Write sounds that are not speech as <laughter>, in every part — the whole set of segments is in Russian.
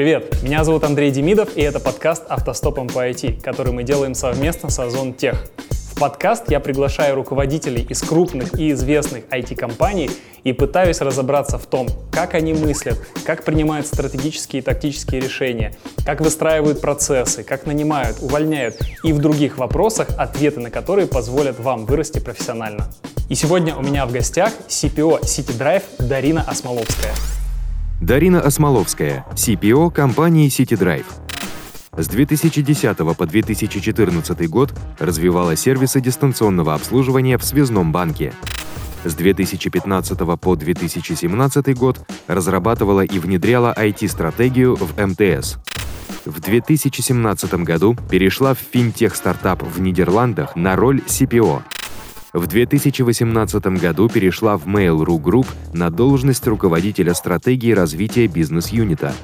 Привет, меня зовут Андрей Демидов, и это подкаст «Автостопом по IT», который мы делаем совместно с Озон Тех. В подкаст я приглашаю руководителей из крупных и известных IT-компаний и пытаюсь разобраться в том, как они мыслят, как принимают стратегические и тактические решения, как выстраивают процессы, как нанимают, увольняют и в других вопросах, ответы на которые позволят вам вырасти профессионально. И сегодня у меня в гостях CPO City Drive Дарина Осмоловская. Дарина Осмоловская, CPO компании CityDrive. С 2010 по 2014 год развивала сервисы дистанционного обслуживания в связном банке. С 2015 по 2017 год разрабатывала и внедряла IT-стратегию в МТС. В 2017 году перешла в финтех-стартап в Нидерландах на роль CPO – в 2018 году перешла в Mail.ru Group на должность руководителя стратегии развития бизнес-юнита.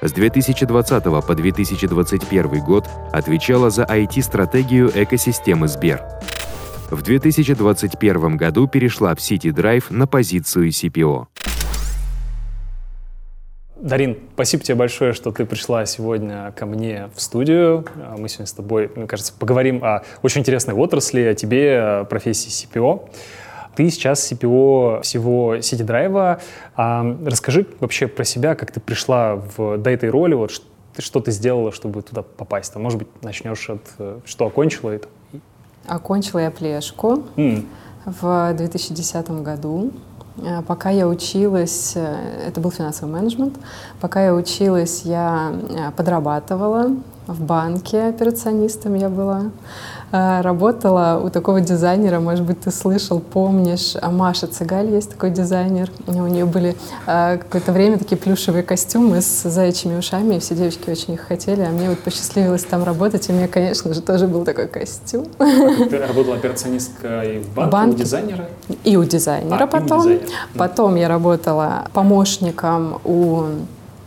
С 2020 по 2021 год отвечала за IT-стратегию экосистемы Сбер. В 2021 году перешла в City Drive на позицию CPO. Дарин, спасибо тебе большое, что ты пришла сегодня ко мне в студию. Мы сегодня с тобой, мне кажется, поговорим о очень интересной отрасли, о тебе, о профессии CPO. Ты сейчас CPO всего City Drive. А расскажи вообще про себя, как ты пришла в, до этой роли, вот что, что ты сделала, чтобы туда попасть. Там, может быть, начнешь от э, что окончила это? Окончила я плешку mm. в 2010 году. Э, пока я училась, э, это был финансовый менеджмент, пока я училась, я э, подрабатывала в банке операционистом я была. Э, работала у такого дизайнера, может быть, ты слышал, помнишь, а Маша Цыгаль есть такой дизайнер. У нее были э, какое-то время такие плюшевые костюмы с заячьими ушами, и все девочки очень их хотели, а мне вот посчастливилось там работать, и у меня, конечно же, тоже был такой костюм. Ты работала операционисткой в банке, банке, у дизайнера? И у дизайнера а, потом. У дизайнера. Потом я работала помощником у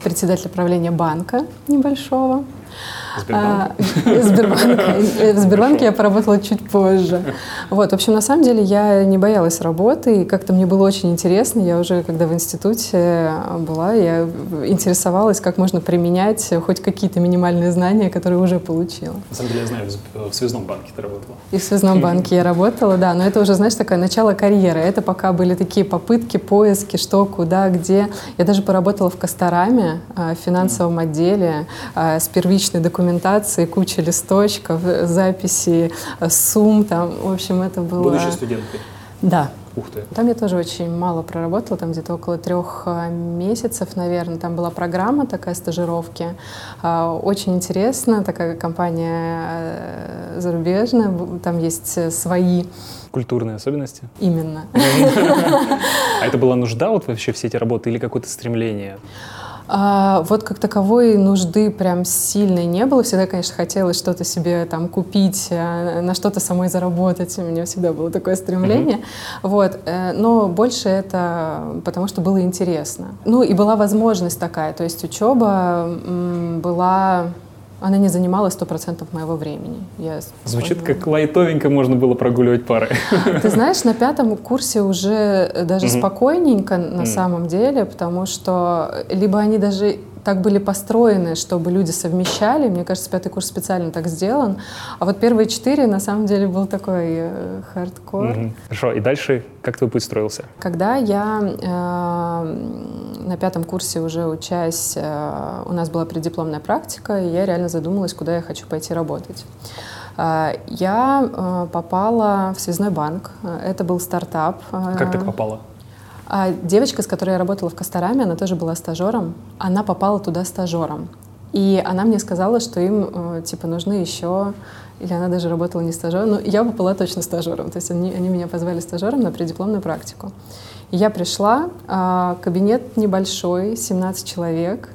председателя правления банка небольшого. Сбербанк? А, Сбербанк. В Сбербанке я поработала чуть позже. Вот, в общем, на самом деле я не боялась работы, и как-то мне было очень интересно. Я уже, когда в институте была, я интересовалась, как можно применять хоть какие-то минимальные знания, которые уже получила. На самом деле, я знаю, в связном банке ты работала. И в связном банке я работала, да, но это уже, знаешь, такое начало карьеры. Это пока были такие попытки, поиски, что, куда, где. Я даже поработала в Костораме, а, в финансовом отделе, а, с первичной документацией документации, куча листочков, записи, сумм там. В общем, это было... Будущей студенткой? Да. Ух ты. Там я тоже очень мало проработала, там где-то около трех а, месяцев, наверное. Там была программа такая стажировки. Очень интересно, такая компания э, зарубежная, там есть свои культурные особенности? Именно. <laughs> А это была нужда вот вообще все эти работы или какое-то стремление? А, вот как таковой нужды прям сильной не было. Всегда, конечно, хотелось что-то себе там купить, а, на что-то самой заработать. У меня всегда было такое стремление. Mm-hmm. Вот. Э, но больше это потому, что было интересно. Ну и была возможность такая. То есть учеба была она не занимала сто процентов моего времени. Я Звучит как лайтовенько можно было прогуливать пары. Ты знаешь, на пятом курсе уже даже спокойненько на самом деле, потому что либо они даже так были построены, чтобы люди совмещали. Мне кажется, пятый курс специально так сделан. А вот первые четыре, на самом деле, был такой э, хардкор. Угу. Хорошо, и дальше как твой путь строился? Когда я э, на пятом курсе уже учась, э, у нас была преддипломная практика, и я реально задумалась, куда я хочу пойти работать. Э, я э, попала в связной банк. Это был стартап. Как ты попала? А девочка, с которой я работала в Костораме, она тоже была стажером. Она попала туда стажером. И она мне сказала, что им, э, типа, нужны еще... Или она даже работала не стажером. Ну, я бы была точно стажером. То есть они, они меня позвали стажером на преддипломную практику. И я пришла, а, кабинет небольшой, 17 человек.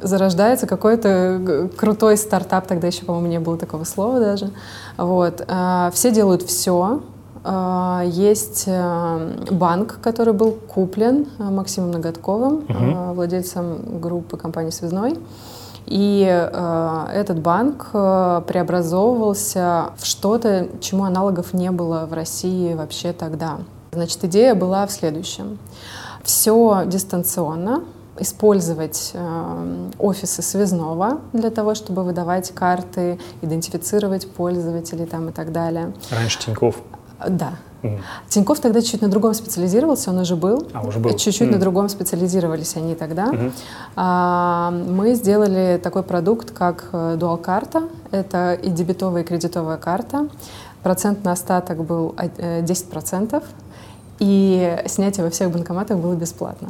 Зарождается какой-то крутой стартап, тогда еще, по-моему, не было такого слова даже. Вот. А, все делают все, есть э, банк, который был куплен э, Максимом Ноготковым, угу. владельцем группы компании «Связной». И э, этот банк э, преобразовывался в что-то, чему аналогов не было в России вообще тогда. Значит, идея была в следующем. Все дистанционно, использовать э, офисы связного для того, чтобы выдавать карты, идентифицировать пользователей там и так далее. Раньше Тиньков. Да. Mm. Тиньков тогда чуть на другом специализировался, он уже был. А, уже был. Чуть-чуть mm. на другом специализировались они тогда. Mm-hmm. А, мы сделали такой продукт, как э, дуал-карта. Это и дебетовая, и кредитовая карта. Процент на остаток был 10%, э, и снятие во всех банкоматах было бесплатно.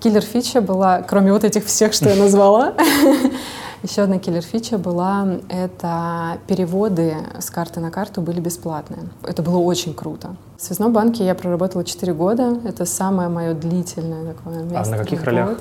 Киллер-фича была, кроме вот этих всех, что я назвала, <laughs> еще одна киллер-фича была, это переводы с карты на карту были бесплатные. Это было очень круто. В связном банке я проработала 4 года. Это самое мое длительное такое место. А на каких ролях?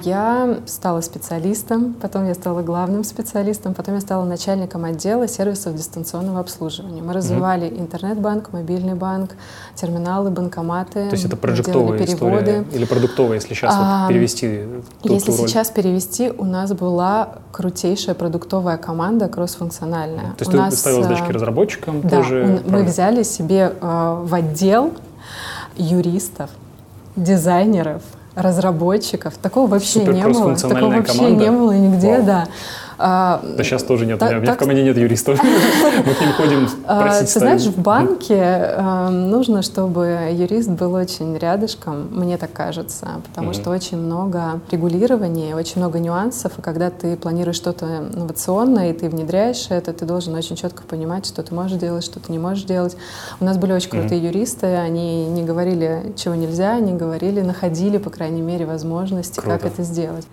Я стала специалистом, потом я стала главным специалистом, потом я стала начальником отдела сервисов дистанционного обслуживания. Мы развивали mm-hmm. интернет-банк, мобильный банк, терминалы, банкоматы. То есть это проектовая история или продуктовая, если сейчас а, вот перевести ту, Если ту роль. сейчас перевести, у нас была крутейшая продуктовая команда кроссфункциональная. То есть у ты нас, задачки э, разработчикам да, тоже? мы взяли себе э, в отдел юристов, дизайнеров, разработчиков. Такого вообще не было. Такого вообще команда. не было нигде, Вау. да. А, да сейчас тоже нет. У меня так... в команде нет юристов. <laughs> Мы к ним ходим а, просить Ты знаешь, в банке э, нужно, чтобы юрист был очень рядышком, мне так кажется, потому что очень много регулирования, очень много нюансов, и когда ты планируешь что-то инновационное, и ты внедряешь это, ты должен очень четко понимать, что ты можешь делать, что ты не можешь делать. У нас были очень крутые юристы, они не говорили, чего нельзя, они говорили, находили, по крайней мере, возможности, как это сделать.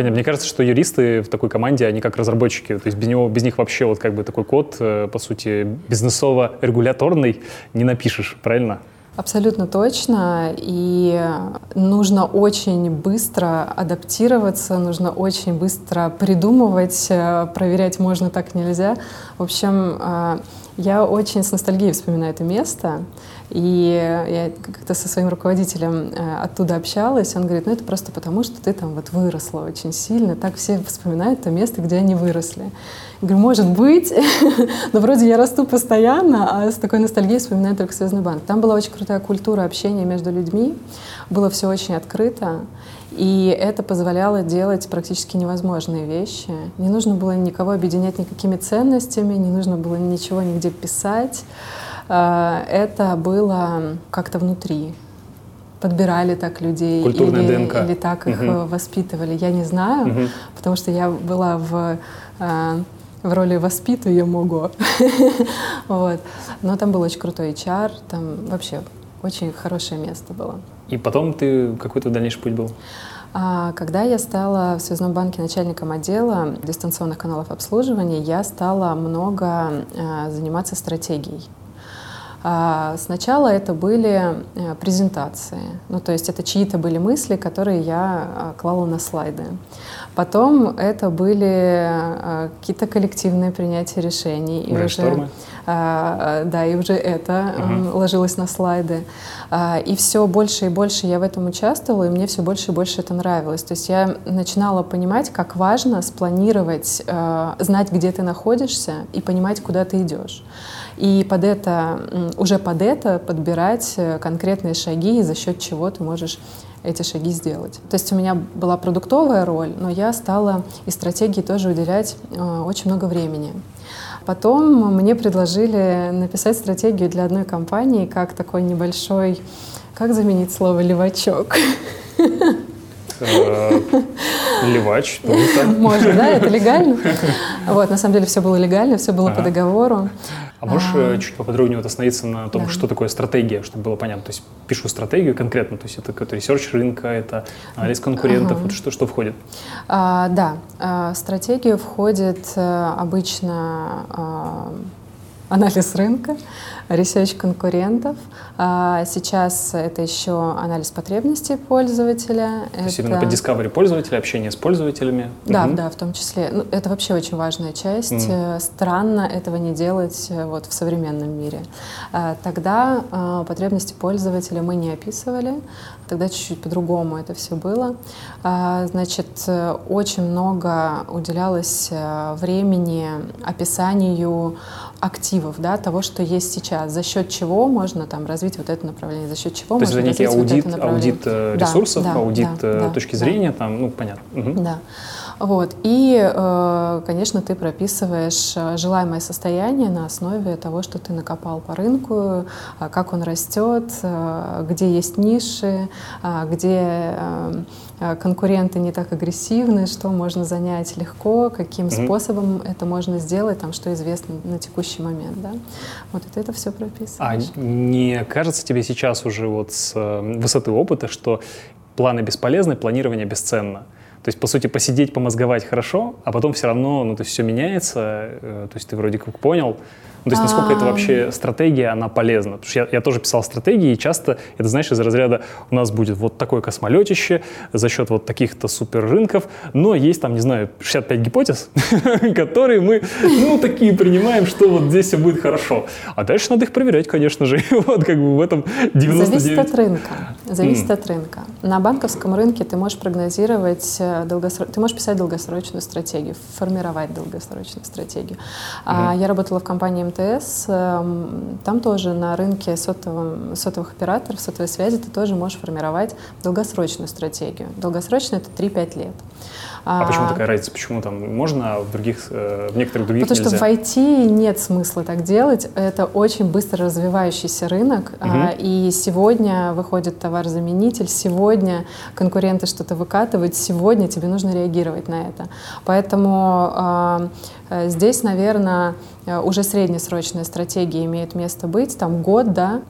Понятно. Мне кажется, что юристы в такой команде, они как разработчики. То есть без, него, без них вообще вот как бы такой код, э, по сути, бизнесово-регуляторный не напишешь, правильно? Абсолютно точно. И нужно очень быстро адаптироваться, нужно очень быстро придумывать, э, проверять можно, так нельзя. В общем, э, я очень с ностальгией вспоминаю это место. И я как-то со своим руководителем э, оттуда общалась, он говорит, ну это просто потому, что ты там вот выросла очень сильно, так все вспоминают то место, где они выросли. Я говорю, может быть, <laughs> но вроде я расту постоянно, а с такой ностальгией вспоминаю только Связной банк. Там была очень крутая культура общения между людьми, было все очень открыто, и это позволяло делать практически невозможные вещи. Не нужно было никого объединять никакими ценностями, не нужно было ничего нигде писать. Э, это было как-то внутри. Подбирали так людей Культурная или, ДНК. или так их угу. воспитывали, я не знаю, угу. потому что я была в э, в роли воспитуемого. <laughs> вот. Но там был очень крутой HR, там вообще очень хорошее место было. И потом ты какой-то дальнейший путь был? А, когда я стала в Связном банке начальником отдела дистанционных каналов обслуживания, я стала много заниматься стратегией. А, сначала это были э, презентации, ну то есть это чьи-то были мысли, которые я а, клала на слайды. Потом это были а, какие-то коллективные принятия решений. И уже, да, и уже это угу. ложилось на слайды. И все больше и больше я в этом участвовала, и мне все больше и больше это нравилось. То есть я начинала понимать, как важно спланировать, знать, где ты находишься, и понимать, куда ты идешь и под это, уже под это подбирать э, конкретные шаги, за счет чего ты можешь эти шаги сделать. То есть у меня была продуктовая роль, но я стала и стратегии тоже уделять э, очень много времени. Потом мне предложили написать стратегию для одной компании как такой небольшой, как заменить слово «левачок»? Э, Левач, Можно, да, это легально. <laughs> Вот, на самом деле все было легально, все было по договору. А можешь а... чуть поподробнее вот остановиться на том, да. что такое стратегия, чтобы было понятно? То есть пишу стратегию конкретно, то есть это какой-то research рынка, это анализ конкурентов, ага. вот что, что входит? А, да, а, стратегию входит а, обычно а, анализ рынка, research конкурентов. А сейчас это еще анализ потребностей пользователя. То есть именно по discovery пользователя, общение с пользователями? Да, угу. да, в том числе. Ну, это вообще очень важная часть. Mm. Странно этого не делать э, вот в современном мире. А, тогда а, потребности пользователя мы не описывали. Тогда чуть-чуть по-другому это все было. Значит, очень много уделялось времени описанию активов, да, того, что есть сейчас, за счет чего можно там развить вот это направление, за счет чего То есть можно это некий развить аудит, вот это направление. аудит э, Да, ресурсов, да, аудит да, э, да, точки да. зрения, там, ну, понятно. Мгм. Да. Вот. И, э, конечно, ты прописываешь э, желаемое состояние на основе того, что ты накопал по рынку, а как он растет, э, где есть ниши, а, где э, э, конкуренты не так агрессивны, что можно занять легко, каким Мгм. способом это можно сделать, там, что известно на текущий момент. Да? Вот ты это все А прописываешь. не кажется тебе сейчас уже вот с э, высоты опыта, что планы бесполезны, планирование бесценно? То есть, по сути, посидеть, помозговать хорошо, а потом все равно, ну, то есть все меняется, э, то есть ты вроде как понял. Ну, то есть насколько это А. вообще стратегия, она полезна? Потому что я, я тоже писал стратегии, и часто это, знаешь, из разряда у нас будет вот такое космолетище за счет вот таких-то супер рынков, но есть там, не знаю, 65 гипотез, <laughs> которые мы, ну, такие принимаем, что вот здесь все будет хорошо. А дальше надо их проверять, конечно же. <laughs> Вот как бы в этом 99... Зависит от рынка. Зависит от рынка. На банковском рынке ты можешь прогнозировать э, долгосро... ты можешь писать долгосрочную стратегию, формировать долгосрочную стратегию. А, Я работала в компании МТС, эм, там тоже на рынке сотовом- сотовых операторов, сотовой связи ты тоже можешь формировать долгосрочную стратегию. Долгосрочная это 3-5 лет. А почему такая разница? Почему там можно, а в других, э, в некоторых других Потому нельзя? что в IT нет смысла так делать. Это очень быстро развивающийся рынок. А, И сегодня выходит товар-заменитель, сегодня конкуренты что-то выкатывают, сегодня тебе нужно реагировать на это. Поэтому а, э, здесь, наверное, уже среднесрочная стратегия имеет место быть. Там год, да,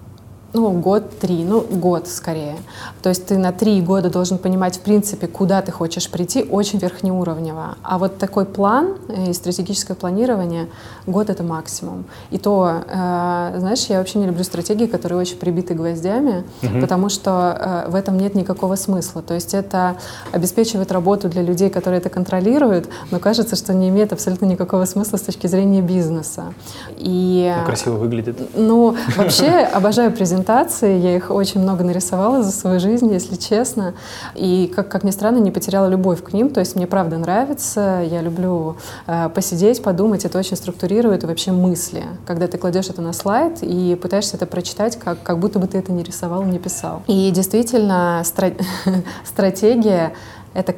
ну, год-три, ну, год скорее. То есть ты на три года должен понимать, в принципе, куда ты хочешь прийти, очень верхнеуровнево. А вот такой план и стратегическое планирование, год — это максимум. И то, э, знаешь, я вообще не люблю стратегии, которые очень прибиты гвоздями, потому что э, в этом нет никакого смысла. То есть это обеспечивает работу для людей, которые это контролируют, но кажется, что не имеет абсолютно никакого смысла с точки зрения бизнеса. И, Ну, красиво выглядит. ну, вообще обожаю презентации, я их очень много нарисовала за свою жизнь, если честно. И, как, как ни странно, не потеряла любовь к ним. То есть мне правда нравится, я люблю э, посидеть, подумать, это очень структурирует вообще мысли. Когда ты кладешь это на слайд и пытаешься это прочитать, как, как будто бы ты это не рисовал, не писал. И действительно, стра- <laughs> стратегия — это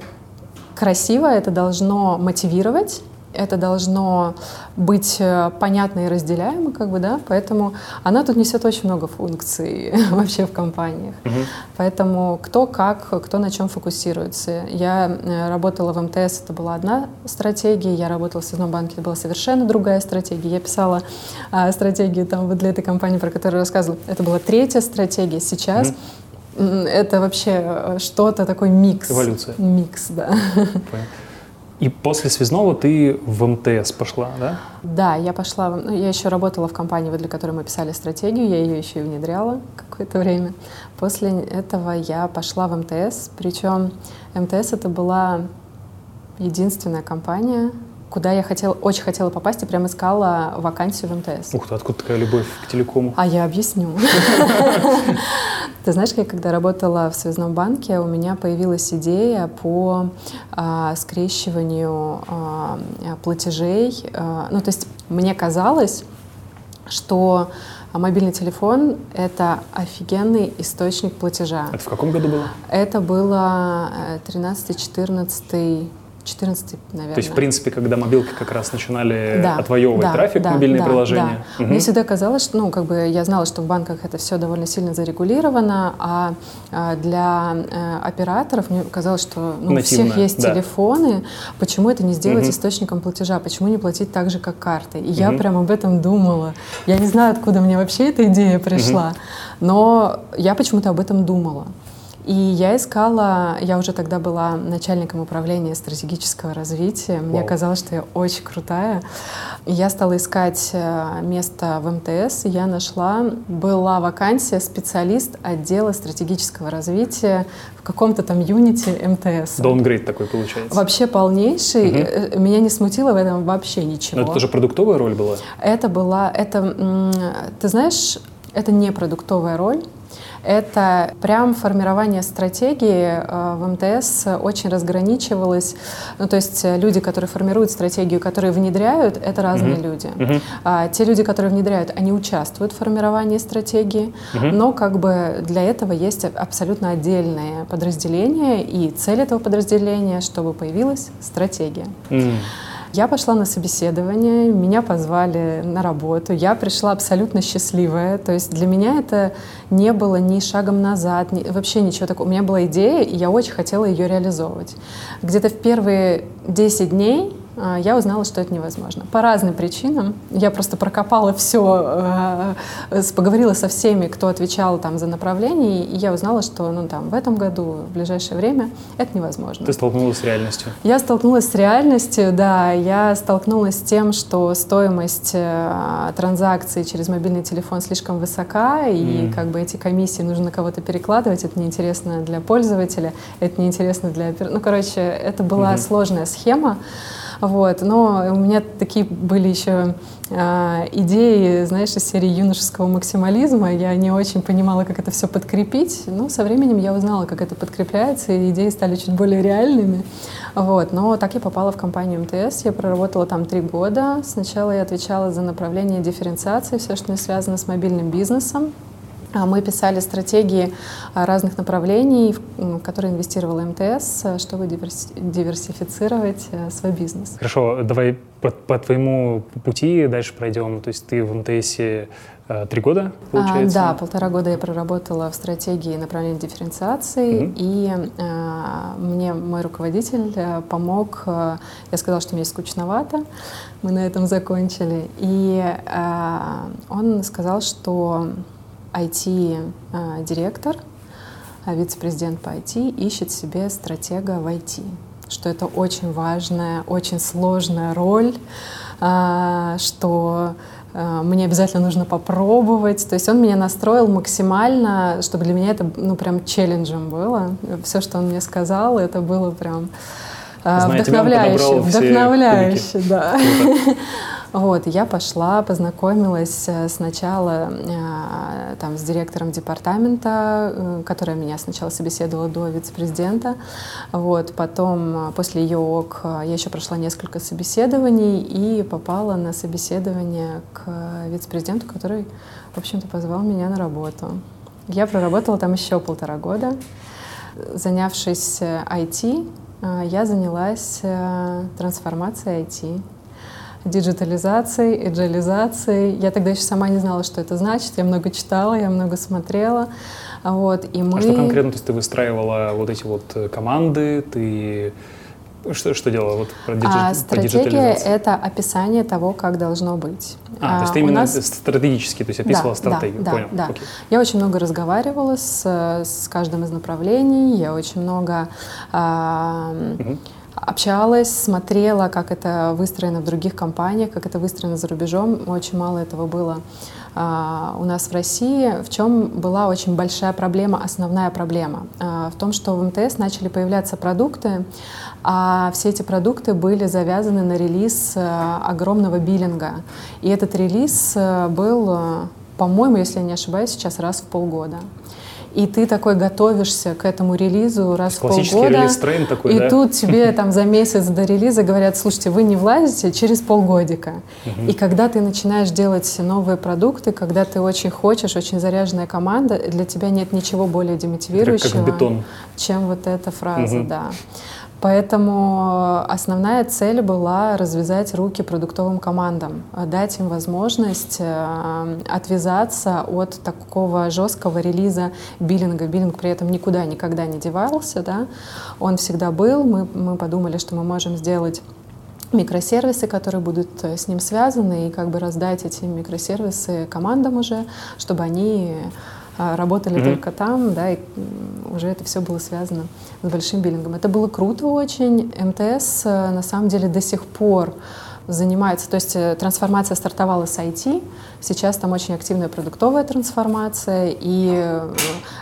красиво, это должно мотивировать, это должно быть э, понятно и разделяемо, как бы, да, поэтому она тут несет очень много функций <laughs> вообще в компаниях. Мгм. Поэтому кто как, кто на чем фокусируется. Я э, работала в МТС, это была одна стратегия, я работала в Связном банке, это была совершенно другая стратегия. Я писала а, стратегию там вот для этой компании, про которую я рассказывала, это была третья стратегия. Сейчас м, это вообще э, что-то такой микс. Эволюция. Микс, да. Понял. И после связного ты в МТС пошла, да? Да, я пошла, ну, я еще работала в компании, для которой мы писали стратегию, я ее еще и внедряла какое-то время. После этого я пошла в МТС, причем МТС это была единственная компания, куда я хотела, очень хотела попасть и прям искала вакансию в МТС. Ух ты, откуда такая любовь к телекому? А я объясню. Ты знаешь, я когда работала в связном банке, у меня появилась идея по а, скрещиванию а, платежей. А, ну, то есть мне казалось, что мобильный телефон — это офигенный источник платежа. Это в каком году было? Это было 13-14 14, наверное. То есть, в принципе, когда мобилки как раз начинали Да, отвоевывать да, трафик, да, мобильные да, приложения. да. Мгм. Мне всегда казалось, что, ну, как бы я знала, что в банках это все довольно сильно зарегулировано, а, а для э, операторов мне казалось, что ну, у всех есть да. телефоны, почему это не сделать Мгм. источником платежа, почему не платить так же, как картой? И я Мгм. прям об этом думала. Я не знаю, откуда мне вообще эта идея пришла, но я почему-то об этом думала. И я искала, я уже тогда была начальником управления стратегического развития. Мне Вау. казалось, что я очень крутая. И я стала искать э, место в МТС, и я нашла, была вакансия специалист отдела стратегического развития в каком-то там юните МТС. Даунгрейд такой получается. Вообще полнейший. Э, Меня не смутило в этом вообще ничего. Но это тоже продуктовая роль была? Это была, это, ты знаешь, это не продуктовая роль. Это прям формирование стратегии э, в МТС очень разграничивалось. Ну, то есть люди, которые формируют стратегию, которые внедряют, это разные mm-hmm. люди. Mm-hmm. А, те люди, которые внедряют, они участвуют в формировании стратегии, mm-hmm. но как бы для этого есть абсолютно отдельное подразделение, и цель этого подразделения, чтобы появилась стратегия. Mm-hmm. Я пошла на собеседование, меня позвали на работу, я пришла абсолютно счастливая. То есть для меня это не было ни шагом назад, ни, вообще ничего такого. У меня была идея, и я очень хотела ее реализовывать. Где-то в первые 10 дней я узнала, что это невозможно. По разным причинам. Я просто прокопала все, э, поговорила со всеми, кто отвечал там за направление, и я узнала, что ну, там, в этом году, в ближайшее время это невозможно. Ты столкнулась с реальностью? Я столкнулась с реальностью, да. Я столкнулась с тем, что стоимость э, транзакций через мобильный телефон слишком высока, и mm. как бы эти комиссии нужно на кого-то перекладывать. Это неинтересно для пользователя, это неинтересно для... Ну, короче, это была mm-hmm. сложная схема. Вот. Но у меня такие были еще э, идеи, знаешь, из серии юношеского максимализма. Я не очень понимала, как это все подкрепить. Но со временем я узнала, как это подкрепляется, и идеи стали чуть более реальными. Вот. Но так я попала в компанию МТС. Я проработала там три года. Сначала я отвечала за направление дифференциации, все, что связано с мобильным бизнесом. А мы писали стратегии а, разных направлений, в которые инвестировал МТС, чтобы диверсифицировать э, свой бизнес. Хорошо, давай по, по твоему пути дальше пройдем. То есть ты в МТСе э, три года, получается? А, да, полтора года я проработала в стратегии направления дифференциации, угу. и а, мне мой руководитель помог. Я сказала, что мне скучновато, мы на этом закончили, и а, он сказал, что IT-директор, а, вице-президент по IT ищет себе стратега в IT, что это очень важная, очень сложная роль, а, что а, мне обязательно нужно попробовать. То есть он меня настроил максимально, чтобы для меня это ну прям челленджем было. Все, что он мне сказал, это было прям Знаете, вдохновляюще. Вдохновляюще, да. <laughs> Вот, я пошла, познакомилась э, сначала э, там, с директором департамента, э, которая меня сначала собеседовала до вице-президента. Вот, потом, после ее ОК, я еще прошла несколько собеседований и попала на собеседование к вице-президенту, который, в общем-то, позвал меня на работу. Я проработала там еще полтора года. Занявшись IT, я занялась трансформацией IT диджитализацией, эджализацией. Я тогда еще сама не знала, что это значит. Я много читала, я много смотрела. Вот, и мы... А что конкретно? То есть ты выстраивала вот эти вот э, команды, ты что, что делала вот про, диджи, а, Стратегия — это описание того, как должно быть. А, а то есть ты именно нас... стратегически, то есть описывала да, стратегию, да, понял. Да, да. Я очень много разговаривала с, с каждым из направлений, я очень много... А, угу общалась, смотрела, как это выстроено в других компаниях, как это выстроено за рубежом. Очень мало этого было а, у нас в России. В чем была очень большая проблема, основная проблема? А, в том, что в МТС начали появляться продукты, а все эти продукты были завязаны на релиз а, огромного биллинга. И этот релиз был, по-моему, если я не ошибаюсь, сейчас раз в полгода и ты такой готовишься к этому релизу раз в полгода. релиз трейн такой, И да? тут тебе <laughs> там за месяц до релиза говорят, слушайте, вы не влазите через полгодика. Угу. И когда ты начинаешь делать новые продукты, когда ты очень хочешь, очень заряженная команда, для тебя нет ничего более демотивирующего, чем вот эта фраза, угу. да. Поэтому основная цель была развязать руки продуктовым командам, дать им возможность э, отвязаться от такого жесткого релиза биллинга. Биллинг при этом никуда никогда не девался, да? он всегда был. Мы, мы подумали, что мы можем сделать микросервисы, которые будут э, с ним связаны, и как бы раздать эти микросервисы командам уже, чтобы они работали mm-hmm. только там, да, и уже это все было связано с большим биллингом. Это было круто очень. МТС э, на самом деле до сих пор занимается, то есть э, трансформация стартовала с IT, сейчас там очень активная продуктовая трансформация, и э,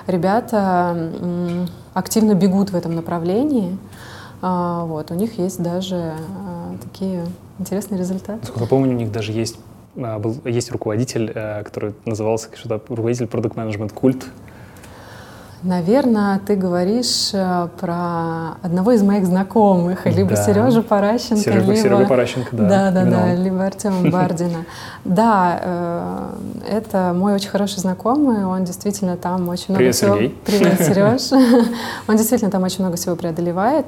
ребята активно бегут в этом направлении. А, вот, у них есть даже такие интересные результаты. Насколько я помню, у них даже есть а, был, есть руководитель, э, который назывался что-то руководитель продукт менеджмент культ. Наверное, ты говоришь э, про одного из моих знакомых, либо Да. Сережу Паращенко, Сережа, либо... Серега Паращенко, да. Да, да, да, либо Артема <laughs> Бардина. Да, э, это мой очень хороший знакомый, он действительно там очень много Привет, всего... Сергей. <laughs> Привет, <laughs> Сереж. Он действительно там очень много всего преодолевает.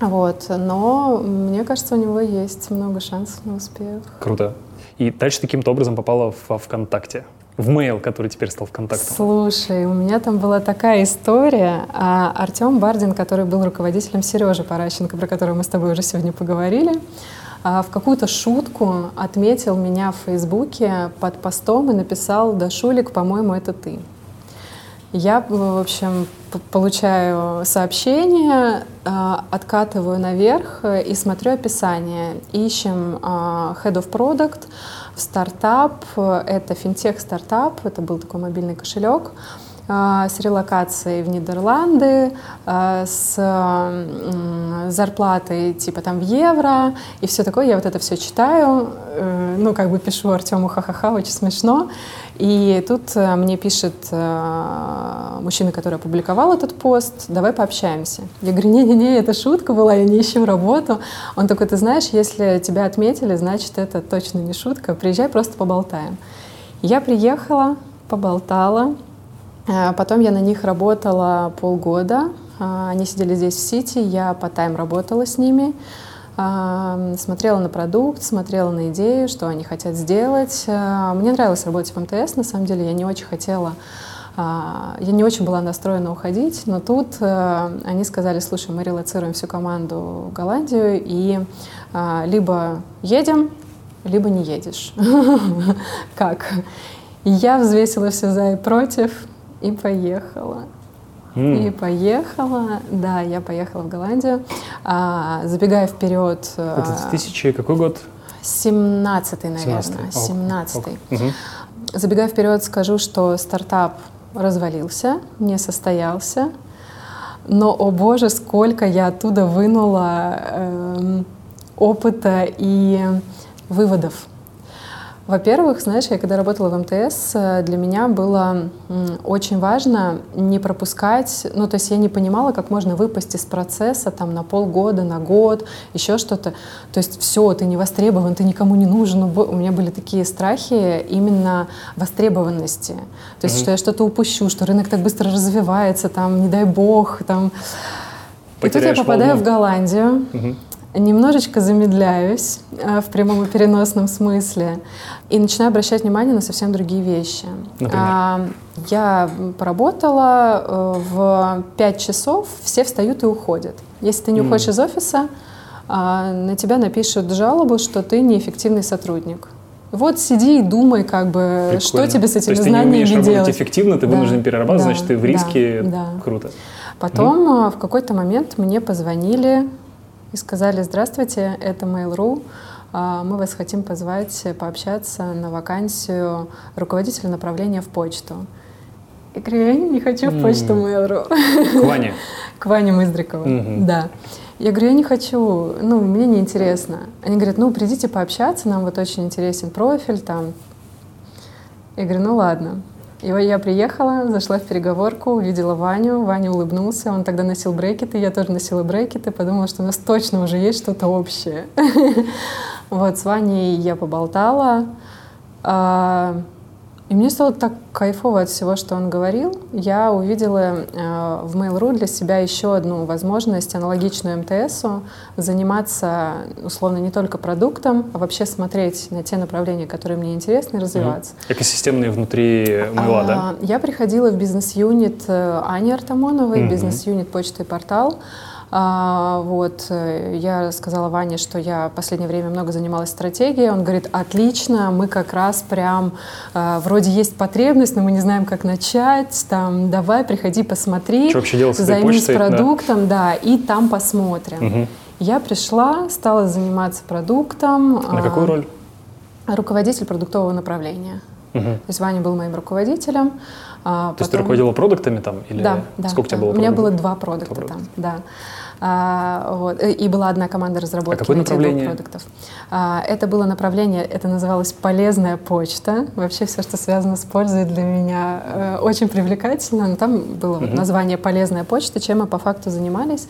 Вот, но мне кажется, у него есть много шансов на успех. Круто. И дальше таким-то образом попала во ВКонтакте. В мейл, который теперь стал ВКонтактом. Слушай, у меня там была такая история. А, Артем Бардин, который был руководителем Сережи Паращенко, про которого мы с тобой уже сегодня поговорили, а, в какую-то шутку отметил меня в Фейсбуке под постом и написал «Да, Шулик, по-моему, это ты». Я, в общем, получаю сообщение, а, откатываю наверх э, и смотрю описание. Ищем Head of Product в стартап. Это финтех-стартап, это был такой мобильный кошелек с релокацией в Нидерланды, а, с зарплатой типа там в евро и все такое. Я вот это все читаю, э, ну как бы пишу Артему ха-ха-ха, очень смешно. И тут э, мне пишет э, мужчина, который опубликовал этот пост, давай пообщаемся. Я говорю, не-не-не, это шутка была, я не ищу работу. Он такой, ты знаешь, если тебя отметили, значит, это точно не шутка, приезжай, просто поболтаем. Я приехала, поболтала, Потом я на них работала полгода. А, Они сидели здесь в Сити, я по тайм работала с ними. А, Смотрела на продукт, смотрела на идею, что они хотят сделать. Мне нравилось работать в МТС, на самом деле я не очень хотела я не очень была настроена уходить, но тут э, они сказали, слушай, мы релоцируем всю команду в Голландию, и либо едем, либо не едешь. <laughs> Как? Я взвесила все за и против и поехала. И поехала, да, я поехала в Голландию. А, забегая вперед, э, Это 2000 какой год? 17-й, наверное, 17-й. Ок, 17 ок. Мгм. Забегая вперед, скажу, что стартап развалился, не состоялся. Но, о боже, сколько я оттуда вынула эм, опыта и выводов. Во-первых, знаешь, я когда работала в МТС, э, для меня было очень важно не пропускать, ну, то есть я не понимала, как можно выпасть из процесса там на полгода, на год, еще что-то. То есть все, ты не востребован, ты никому не нужен. Ну, У меня были такие страхи именно востребованности. То есть, Мгм. что я что-то упущу, что рынок так быстро развивается, там, не дай бог, там. И тут я Потеряешь попадаю волну. в Голландию, Мгм. немножечко замедляюсь э, в прямом и переносном смысле и начинаю обращать внимание на совсем другие вещи. Например? А, Я поработала э, в 5 часов, все встают и уходят. Если ты не М. уходишь из офиса, а, на тебя напишут жалобу, что ты неэффективный сотрудник. Вот сиди и думай, как бы, что Прикольно. тебе с этими То есть ты не знаниями умеешь делать. работать эффективно, ты Да, вынужден перерабатывать, да, значит, ты в риске. да. Круто. Потом а, в какой-то момент мне позвонили и сказали, здравствуйте, это Mail.ru, мы вас хотим позвать пообщаться на вакансию руководителя направления в почту. Я говорю, я не хочу в почту. Mail.ru. К Ване. <laughs> К Ване Мыздрикову, да. Я говорю, я не хочу, ну, мне не интересно. Они говорят, ну, придите пообщаться, нам вот очень интересен профиль там. Я говорю, ну, ладно. И вот я приехала, зашла в переговорку, увидела Ваню, Ваня улыбнулся, он тогда носил брекеты, я тоже носила брекеты, подумала, что у нас точно уже есть что-то общее. <laughs> Вот, с Ваней я поболтала, а, и мне стало так кайфово от всего, что он говорил. Я увидела э, в Mail.ru для себя еще одну возможность, аналогичную МТСу, заниматься, условно, не только продуктом, а вообще смотреть на те направления, которые мне интересны, и развиваться. Экосистемные внутри Майла, да? А, Я приходила в бизнес-юнит э, Ани Артамоновой, бизнес-юнит «Почта и портал». А, вот, э, я сказала Ване, что я в последнее время много занималась стратегией. Он говорит, отлично, мы как раз прям, э, вроде есть потребность, но мы не знаем, как начать. Там, давай, приходи, посмотри, Что вообще делать займись почтой? Да. продуктом, да, и там посмотрим. Мгм. Я пришла, стала заниматься продуктом. На какую а, роль? Руководитель продуктового направления. Угу. То есть Ваня был моим руководителем. А, То потом... есть ты руководила продуктами там? Или да, да. Сколько да. у тебя было У меня было два продукта, два продукта. там, да. А, вот. И была одна команда разработки а какое направление? продуктов. А, это было направление, это называлось полезная почта. Вообще все, что связано с пользой для меня э, очень привлекательно. Но там было угу. название полезная почта, чем мы по факту занимались.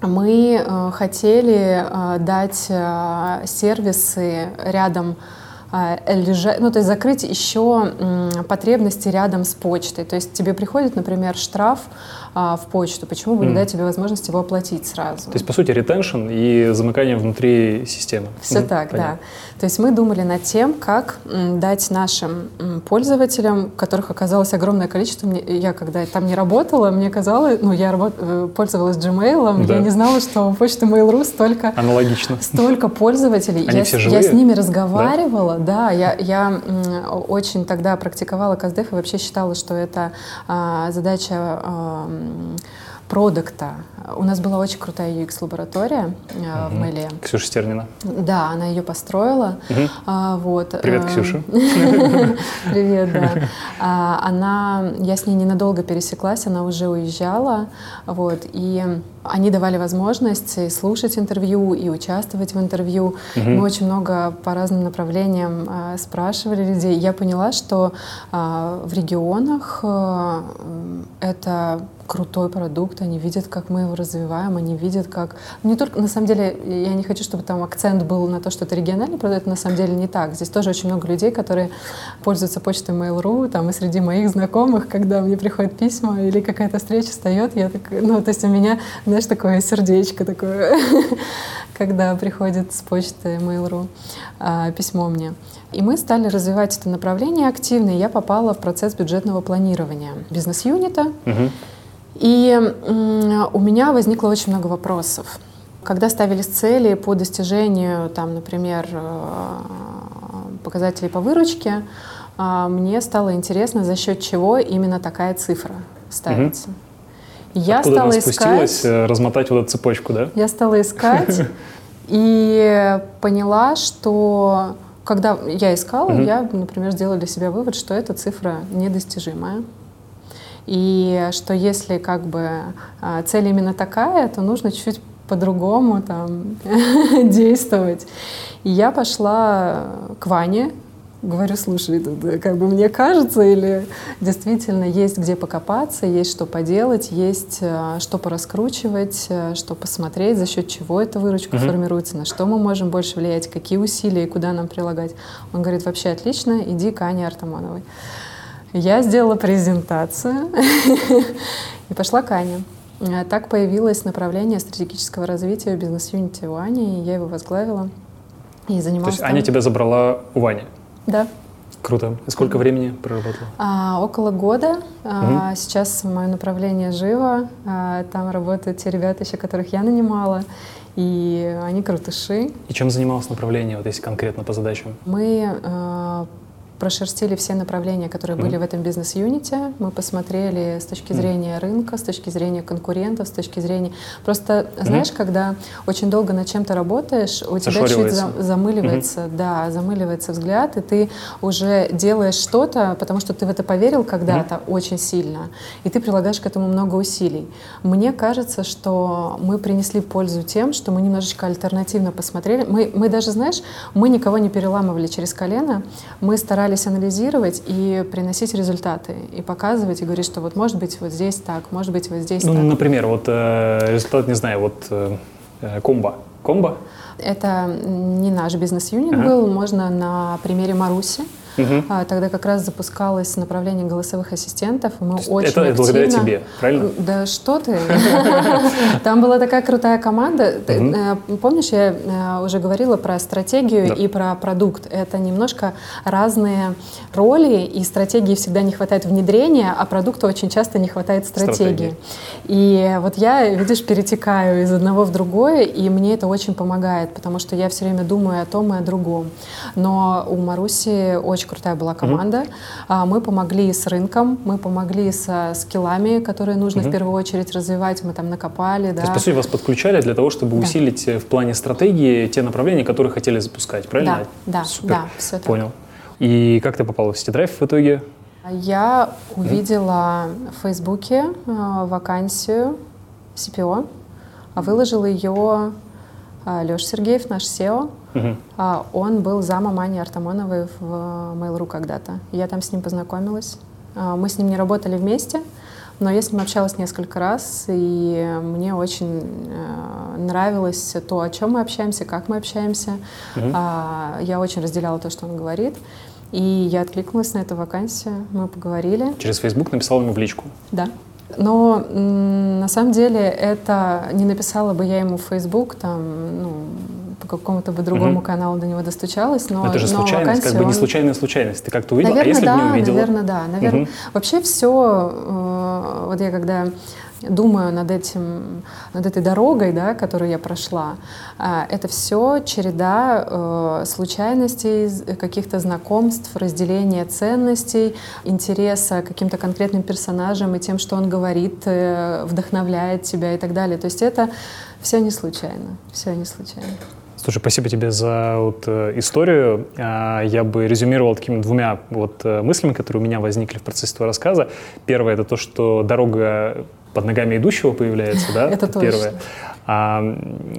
Мы э, хотели э, дать э, сервисы рядом а, лежать, ну, то есть закрыть еще потребности рядом с почтой. То есть тебе приходит, например, штраф а, в почту, почему бы mm. не дать тебе возможность его оплатить сразу? То есть, по сути, ретеншн и замыкание внутри системы. Все mm, так, понятно. да. То есть мы думали над тем, как дать нашим пользователям, которых оказалось огромное количество, мне, я когда там не работала, мне казалось, ну, я работ, э, пользовалась Gmail, да. я не знала, что у почты Mail.ru столько... Аналогично. Столько пользователей. Они я, все живые? я с ними разговаривала, да, я, я очень тогда практиковала КАЗДЕФ и вообще считала, что это а, задача а, продукта. У нас была очень крутая UX-лаборатория э, в Мэле. Ксюша Стернина. Да, она ее построила. Угу. А, вот. Привет, э, Ксюша. <laughs> Привет, да. <laughs> А, она, я с ней ненадолго пересеклась, она уже уезжала, вот, и они давали возможность слушать интервью и участвовать в интервью. Угу. Мы очень много по разным направлениям э, спрашивали людей. Я поняла, что э, в регионах это крутой продукт, они видят, как мы его развиваем, они видят, как... Не только, на самом деле, я не хочу, чтобы там акцент был на то, что это региональный продукт, на самом деле не так. Здесь тоже очень много людей, которые пользуются почтой Mail.ru, там и среди моих знакомых, когда мне приходят письма или какая-то встреча встает, я так, ну, то есть у меня, знаешь, такое сердечко такое, <laughs> когда приходит с почты Mail.ru а, письмо мне. И мы стали развивать это направление активно, и я попала в процесс бюджетного планирования бизнес-юнита. Угу. И у меня возникло очень много вопросов. Когда ставились цели по достижению, там, например, э, показателей по выручке, а, мне стало интересно, за счет чего именно такая цифра ставится. Угу. Я Откуда стала искать, э, размотать вот эту цепочку, да? Я стала искать <laughs> и поняла, что когда я искала, я, например, сделала для себя вывод, что эта цифра недостижимая. И что если как бы а, цель именно такая, то нужно чуть-чуть по-другому там <laughs> действовать. И я пошла к Ване, говорю, слушай, это как бы мне кажется, или действительно есть где покопаться, есть что поделать, есть а, что пораскручивать, а, что посмотреть, за счет чего эта выручка uh-huh. формируется, на что мы можем больше влиять, какие усилия и куда нам прилагать. Он говорит, вообще отлично, иди к Ане Артамоновой. Я сделала презентацию <laughs> и пошла к Ане. А так появилось направление стратегического развития в бизнес-юните у Ани, и я его возглавила и занималась То есть там. Аня тебя забрала у Вани? Да. Круто. И сколько времени проработала? А, около года. Mm-hmm. А, сейчас мое направление живо. А, там работают те ребята еще, которых я нанимала. И они крутыши. И чем занималось направление, вот если конкретно по задачам? Мы а, прошерстили все направления, которые mm-hmm. были в этом бизнес-юните. Мы посмотрели с точки зрения mm-hmm. рынка, с точки зрения конкурентов, с точки зрения... Просто, mm-hmm. знаешь, когда очень долго над чем-то работаешь, у тебя чуть за, замыливается, mm-hmm. да, замыливается взгляд, и ты уже делаешь что-то, потому что ты в это поверил когда-то mm-hmm. очень сильно, и ты прилагаешь к этому много усилий. Мне кажется, что мы принесли пользу тем, что мы немножечко альтернативно посмотрели. Мы, мы даже, знаешь, мы никого не переламывали через колено, мы старались старались анализировать и приносить результаты, и показывать, и говорить, что вот может быть вот здесь так, может быть вот здесь ну, так. Например, вот э, результат, не знаю, вот э, э комбо. Комбо? Это не наш бизнес-юнит ага. был, можно на примере Маруси. Угу. А, тогда как раз запускалось направление голосовых ассистентов. Мы очень это активно... благодаря тебе, правильно? Да что ты? <laughs> Там была такая крутая команда. Э, помнишь, я э, уже говорила про стратегию и про продукт. Это немножко разные роли, и стратегии всегда не хватает внедрения, а продукту очень часто не хватает стратегии. И вот я, видишь, перетекаю из одного в другое, и мне это очень помогает, потому что я все время думаю о том и о другом. Но у Маруси очень очень крутая была команда. Mm-hmm. Мы помогли с рынком, мы помогли со скиллами, которые нужно mm-hmm. в первую очередь развивать. Мы там накопали. То да. есть, по сути, вас подключали для того, чтобы да. усилить э, в плане стратегии те направления, которые хотели запускать, правильно? Да, да, Супер. да, все так. Понял. И как ты попала в Drive в итоге? Я увидела в Фейсбуке э, вакансию CPO, а выложил ее Леша Сергеев, наш SEO. Мгм. А Он был замом Ани Артамоновой в Mail.ru когда-то. Я там с ним познакомилась. А, Мы с ним не работали вместе, но я с ним общалась несколько раз, и мне очень э, нравилось то, о чем мы общаемся, как мы общаемся. А, Я очень разделяла то, что он говорит. И я откликнулась на эту вакансию, мы поговорили. Через Facebook написал ему в личку. Да. Но на самом деле это не написала бы я ему в Facebook, там, ну, по какому-то бы другому Мгм. каналу до него достучалась, но, это же но случайность, как бы не случайная случайность. Ты как-то увидела, Наверное, а если да, бы не увидела? наверное, да. Наверное. Мгм. Вообще все, вот я когда думаю над этим, над этой дорогой, да, которую я прошла, а, это все череда э, случайностей, каких-то знакомств, разделения ценностей, интереса к каким-то конкретным персонажам и тем, что он говорит, э, вдохновляет тебя и так далее. То есть это все не случайно, все не случайно. Слушай, спасибо тебе за вот, э, историю. А, Я бы резюмировал такими двумя вот э, мыслями, которые у меня возникли в процессе твоего рассказа. Первое — это то, что дорога под ногами идущего появляется, да? <laughs> Это точно. Первое. А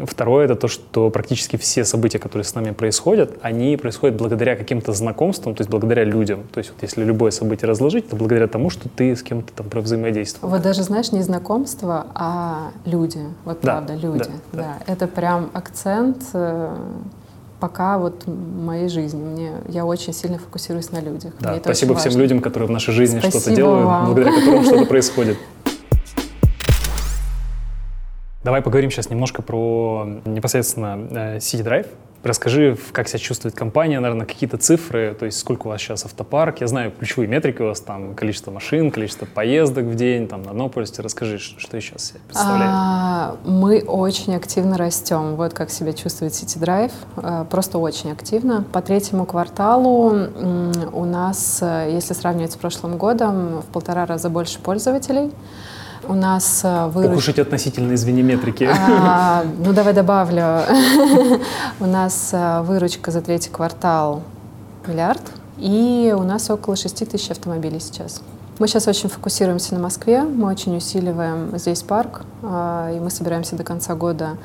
второе — это то, что практически все события, которые с нами происходят, они происходят благодаря каким-то знакомствам, то есть благодаря людям. То есть вот если любое событие разложить, то благодаря тому, что ты с кем-то там взаимодействовал. Вот даже, знаешь, не знакомство, а люди. Вот Да, правда, люди. да, Да, Это прям акцент э, пока вот моей жизни. Мне, я очень сильно фокусируюсь на людях. Да, спасибо всем важно. людям, которые в нашей жизни что-то Спасибо делают, вам. благодаря которым что-то <laughs> происходит. Давай поговорим сейчас немножко про непосредственно э, City Drive. Расскажи, как себя чувствует компания, наверное, какие-то цифры, то есть сколько у вас сейчас автопарк. Я знаю ключевые метрики у вас, там количество машин, количество поездок в день, там на одном полюсе. Расскажи, что сейчас себя представляет. А, мы очень активно растем. Вот как себя чувствует City Drive. А, Просто очень активно. По третьему кварталу у нас, э, если сравнивать с прошлым годом, в полтора раза больше пользователей. У нас э, выручка... эти относительно, извини, метрики. А, <laughs> ну, давай добавлю. <laughs> У нас а, выручка за третий квартал миллиард, и у нас около 6 тысяч автомобилей сейчас. Мы сейчас очень фокусируемся на Москве, мы очень усиливаем здесь парк, а, и мы собираемся до конца года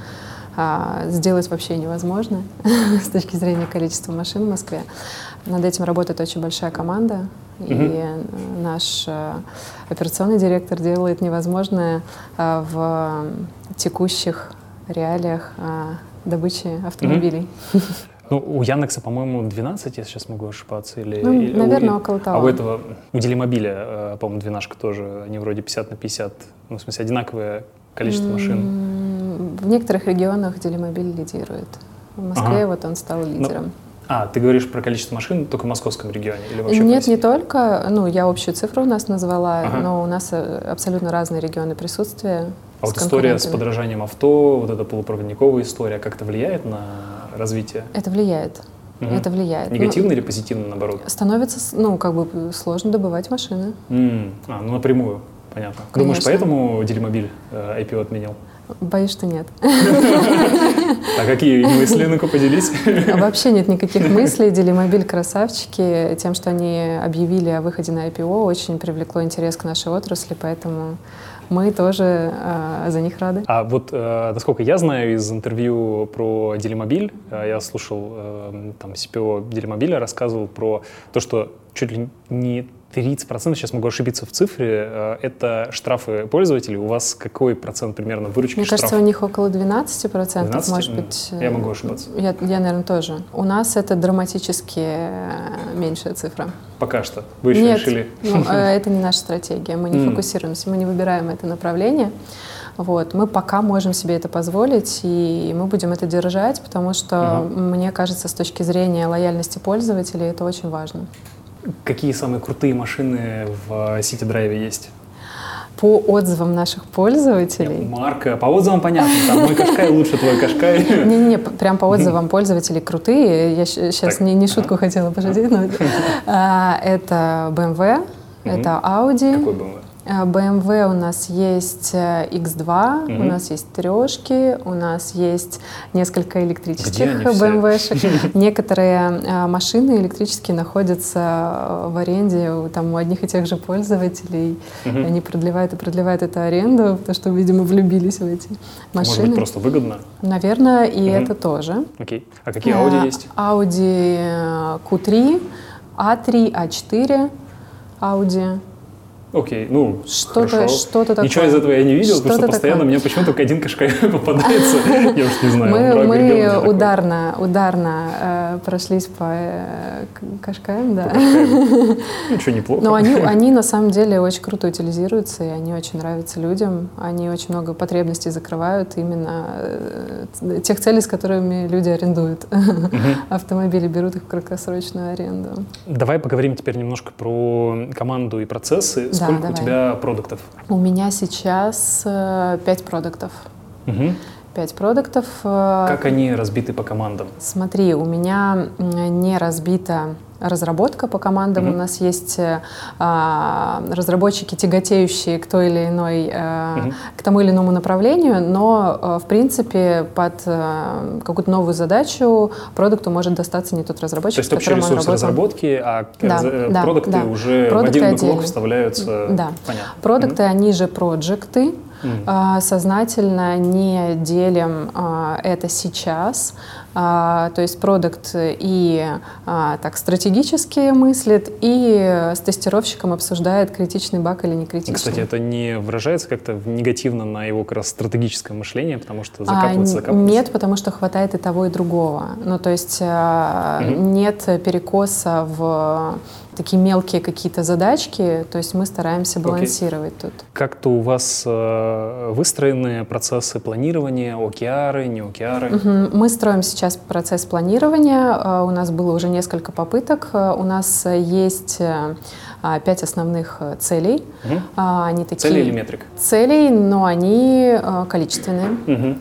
а, сделать вообще невозможно <laughs> с точки зрения количества машин в Москве. Над этим работает очень большая команда, и э, наш э, операционный директор делает невозможное а, в текущих реалиях добычи автомобилей. Ну, у Яндекса, по-моему, 12, я сейчас могу ошибаться. Или, Ну, или- наверное, у- около того. А у этого, у Делимобиля, э, по-моему, двенашка тоже, они вроде 50 на 50, ну, в смысле, одинаковое количество машин. В некоторых регионах Делимобиль лидирует. В Москве Ага. вот он стал лидером. А, ты говоришь про количество машин только в московском регионе или вообще Нет, не только. Ну, я общую цифру у нас назвала, Ага. но у нас э, абсолютно разные регионы присутствия. А вот история с подражанием авто, вот эта полупроводниковая история, как-то влияет на развитие? Это влияет. Мгм. Это влияет. Ну, Негативно или позитивно, наоборот? становится, ну, как бы сложно добывать машины. М, А, ну напрямую, понятно. Думаешь, Конечно. поэтому Делимобиль э, IPO отменил? Боюсь, что нет. <laughs> А какие мысли, ну-ка поделись. Вообще нет никаких мыслей. Делимобиль красавчики. Тем, что они объявили о выходе на IPO, очень привлекло интерес к нашей отрасли, поэтому мы тоже э, за них рады. А вот, э, насколько я знаю из интервью про Делимобиль, э, я слушал, э, там, CPO Делимобиля рассказывал про то, что чуть ли не 30%, сейчас могу ошибиться в цифре, э, это штрафы пользователей. У вас какой процент примерно выручки Мне кажется, у них около 12%, 12? может быть. я э, могу ошибаться. Я, я, наверное, тоже. У нас это драматически э, меньшая цифра. Пока что. Вы еще Нет, решили? ну, э, <laughs> это не наша стратегия. Мы не М. фокусируемся, мы не выбираем это направление. Вот. Мы пока можем себе это позволить, и мы будем это держать, потому что, мне кажется, с точки зрения лояльности пользователей это очень важно. Какие самые крутые машины в City Drive есть? По отзывам наших пользователей, Марка. По отзывам понятно. Там мой Кашкай лучше твой Кашкай. Не-не-не, прям по отзывам пользователей крутые. Я сейчас не, не шутку хотела пошутить, но <laughs> а, это BMW, это Audi, Какой BMW? BMW у нас есть X2, Мгм. у нас есть трешки, у нас есть несколько электрических? BMW-шек. <laughs> Некоторые э, машины электрические находятся э, в аренде у, там, у одних и тех же пользователей. Мгм. Они продлевают и продлевают эту аренду, потому что, видимо, влюбились в эти Может машины. быть, просто выгодно? Наверное, и Мгм. это тоже. Окей. А какие Audi Э, есть? Audi э, Q3, A3, A4, Audi. Окей, ну, Что-то, что-то такое. Ничего из этого я не видел, потому что постоянно такое. мне почему-то только один кашкай <laughs> попадается. <laughs> Я уж не знаю. Мы, мы ударно, ударно э, прошлись по э, Кашкаям, да. <laughs> Ну, Ничего неплохо. Но они, они на самом деле очень круто утилизируются, и они очень нравятся людям. Они очень много потребностей закрывают именно э, тех целей, с которыми люди арендуют автомобили, берут их в краткосрочную аренду. Давай поговорим теперь немножко про команду и процессы. Да, Сколько у давай. тебя продуктов? У меня сейчас э, пять продуктов. Мгм. Пять продуктов. э, Как они разбиты по командам? Смотри, у меня не разбита разработка по командам. Мгм. У нас есть э, а, разработчики, тяготеющие к той или иной, э, Мгм. к тому или иному направлению, но э, в принципе под э, какую-то новую задачу продукту может достаться не тот То разработчик, есть с общий ресурс работал. разработки, а Да, да, продукты да. уже в Продукты один бэклог отдельно. вставляются. Да. Понятно. Продукты, они же проекты. Мгм. А, Сознательно не делим а, это сейчас. А, То есть продукт и а, так стратегически мыслит, и с тестировщиком обсуждает, критичный баг или не критичный. Кстати, это не выражается как-то негативно на его как раз стратегическое мышление, потому что закапываться, н- закапываться. Нет, потому что хватает и того, и другого. Ну, то есть Мгм. нет перекоса в такие мелкие какие-то задачки, то есть мы стараемся балансировать тут. Как-то у вас э, выстроены процессы планирования, океары, не океары? Мгм. Мы строим сейчас процесс планирования. Э, У нас было уже несколько попыток. Э, У нас есть а, пять основных целей. А, Они такие Цели или метрика? целей, но они количественные. Мгм.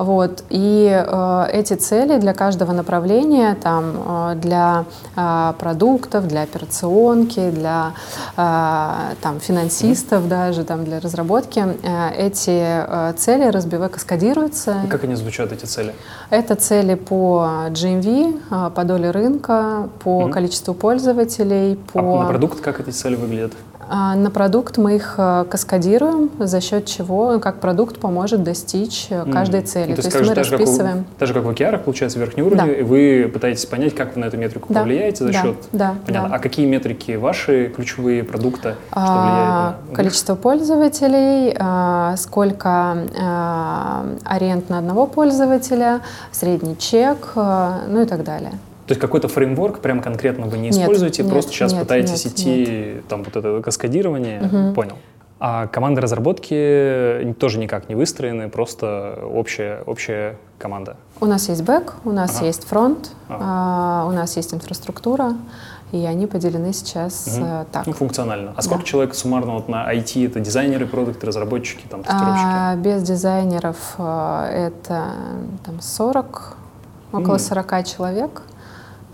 Вот. И э, эти цели для каждого направления, там, э, для э, продуктов, для операционки, для э, там, финансистов даже, там, для разработки, э, эти э, цели разбивают, каскадируются. Как они звучат, эти цели? Это цели по GMV, а, по доле рынка, по Мгм. количеству пользователей, по... А на продукт как эти цели выглядят? А, на продукт мы их а, каскадируем, за счет чего, как продукт поможет достичь э, каждой М. цели. Ну, То есть же- мы так же, как у- расписываем... так же, как в океарах, получается, верхний уровень, Да. и вы пытаетесь понять, как вы на эту метрику Да, повлияете за да, счет... да, Понятно. да. А какие метрики ваши ключевые продукта, что А, влияет на... Количество пользователей, а, сколько а, аренд на одного пользователя, средний чек, а, ну и так далее. То есть какой-то фреймворк прям конкретно вы не Нет, используете, нет, просто сейчас нет, пытаетесь нет, идти, там вот это каскадирование, Мгм. понял. А команды разработки тоже никак не выстроены, просто общая, общая команда. У нас есть бэк, у нас Ага. есть фронт, Ага. а, у нас есть инфраструктура, и они поделены сейчас э, так. Ну, функционально. А сколько Да. человек суммарно вот на IT? Это дизайнеры, продукты, разработчики, там, тестировщики? А, без дизайнеров э, это там 40, около М. 40 человек.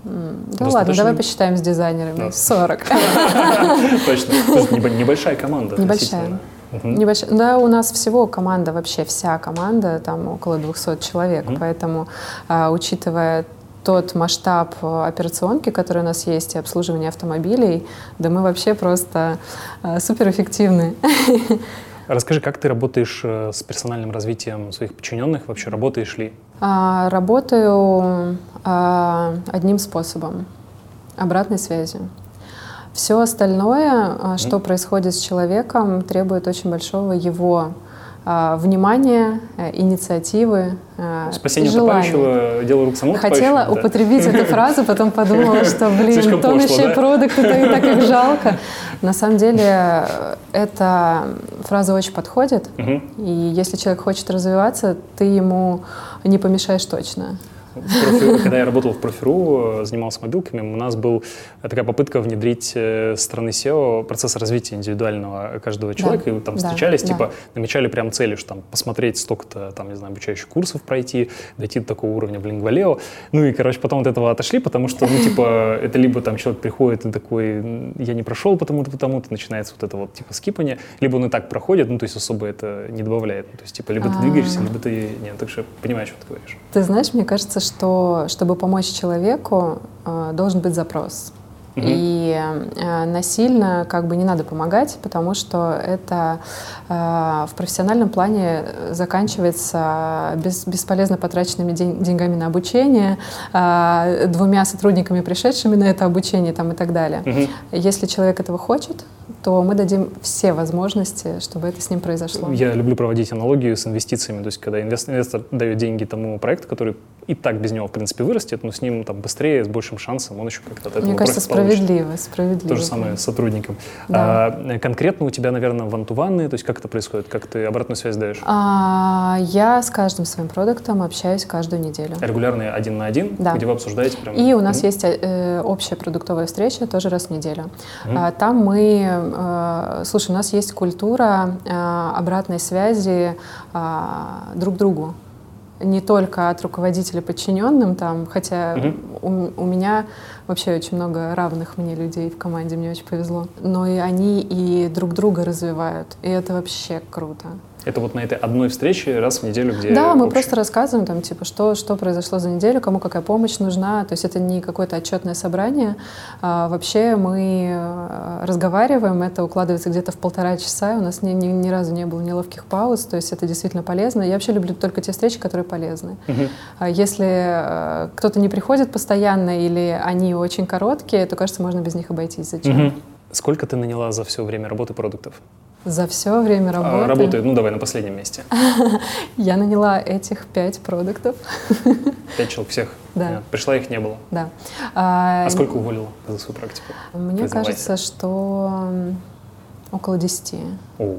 Да ладно, давай посчитаем с дизайнерами. Да. 40. <laughs> Точно. Небольшая команда. Небольшая. Небольшая. Да, у нас всего команда, вообще вся команда, там около 200 человек. Поэтому, а, учитывая тот масштаб э, операционки, который у нас есть, и обслуживание автомобилей, да мы вообще просто э, суперэффективны. <laughs> Расскажи, как ты работаешь э, с персональным развитием своих подчиненных? Вообще работаешь ли? А, Работаю а, одним способом — обратной связью. Все остальное, а, что происходит с человеком, требует очень большого его а, внимания, э, инициативы, а, Спасение желания. утопающего, дело рук самого Хотела да. употребить эту <laughs> фразу, потом подумала, что, блин, тонущие да? продукты, так, их жалко. На самом деле, э, эта фраза очень подходит. И если человек хочет развиваться, ты ему не помешаешь точно. Профи, когда я работал в профиру, занимался мобилками, у нас была такая попытка внедрить со стороны SEO процесс развития индивидуального каждого человека, да. и там да. встречались, да. типа намечали прям цели, что там посмотреть столько-то, там, не знаю, обучающих курсов пройти, дойти до такого уровня в Лингвалео. Ну и, короче, потом от этого отошли, потому что, ну, типа, <laughs> это либо там человек приходит и такой, я не прошел потому-то, потому-то, начинается вот это вот, типа, скипание, либо он и так проходит, ну, то есть особо это не добавляет. Ну, то есть, типа, либо ты двигаешься, либо ты нет. Так что понимаешь, что ты говоришь. Ты знаешь, мне кажется, что чтобы помочь человеку, э, должен быть запрос. И э, насильно как бы не надо помогать, потому что это э, в профессиональном плане заканчивается без, бесполезно потраченными день, деньгами на обучение, э, двумя сотрудниками, пришедшими на это обучение там, и так далее. Угу. Если человек этого хочет, то мы дадим все возможности, чтобы это с ним произошло. Я люблю проводить аналогию с инвестициями. То есть, когда инвестор, дает деньги тому проекту, который и так без него, в принципе, вырастет, но с ним там быстрее, с большим шансом он еще как-то от этого Мне кажется, справедливо, получит. справедливо. То же самое с сотрудником. Да. А, конкретно у тебя, наверное, вантуванные, то есть как это происходит, как ты обратную связь даешь? А, я с каждым своим продуктом общаюсь каждую неделю. Регулярные один на один, да. где вы обсуждаете прям? И у нас mm-hmm. есть э, общая продуктовая встреча тоже раз в неделю. Mm-hmm. А, там мы, э, слушай, у нас есть культура э, обратной связи э, друг другу не только от руководителя подчиненным там, хотя угу. у, у меня вообще очень много равных мне людей в команде, мне очень повезло, но и они и друг друга развивают, и это вообще круто. Это вот на этой одной встрече раз в неделю, где Да, мы общее. просто рассказываем, там, типа, что, что произошло за неделю, кому какая помощь нужна. То есть это не какое-то отчетное собрание. А вообще мы э, разговариваем, это укладывается где-то в полтора часа. У нас ни, ни, ни разу не было неловких пауз. То есть это действительно полезно. Я вообще люблю только те встречи, которые полезны. Угу. Если э, кто-то не приходит постоянно или они очень короткие, то, кажется, можно без них обойтись. Зачем? Угу. Сколько ты наняла за все время работы продуктов? За все время работы. А, работает, ну давай на последнем месте. <laughs> Я наняла этих пять продуктов. <laughs> Пять человек всех? Да. Пришла, их не было? Да. А, а сколько уволила за свою практику? Мне кажется, что около десяти. О,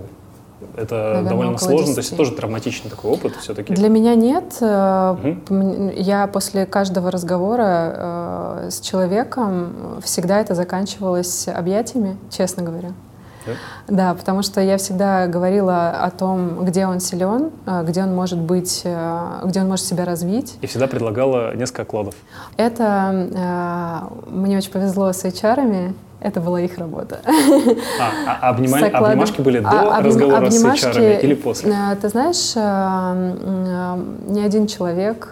это Наверное, довольно сложно, 10. то есть тоже травматичный такой опыт все-таки? Для меня нет. Угу. Я после каждого разговора э, с человеком всегда это заканчивалось объятиями, честно говоря. Да? потому что я всегда говорила о том, где он силен, э, где он может быть, э, где он может себя развить. И всегда предлагала несколько кладов. Это э, мне очень повезло с HR, это была их работа. А, а обнимали, обнимашки были до а, разговора обнимашки, с HR или после? Э, ты знаешь, э, э, ни один человек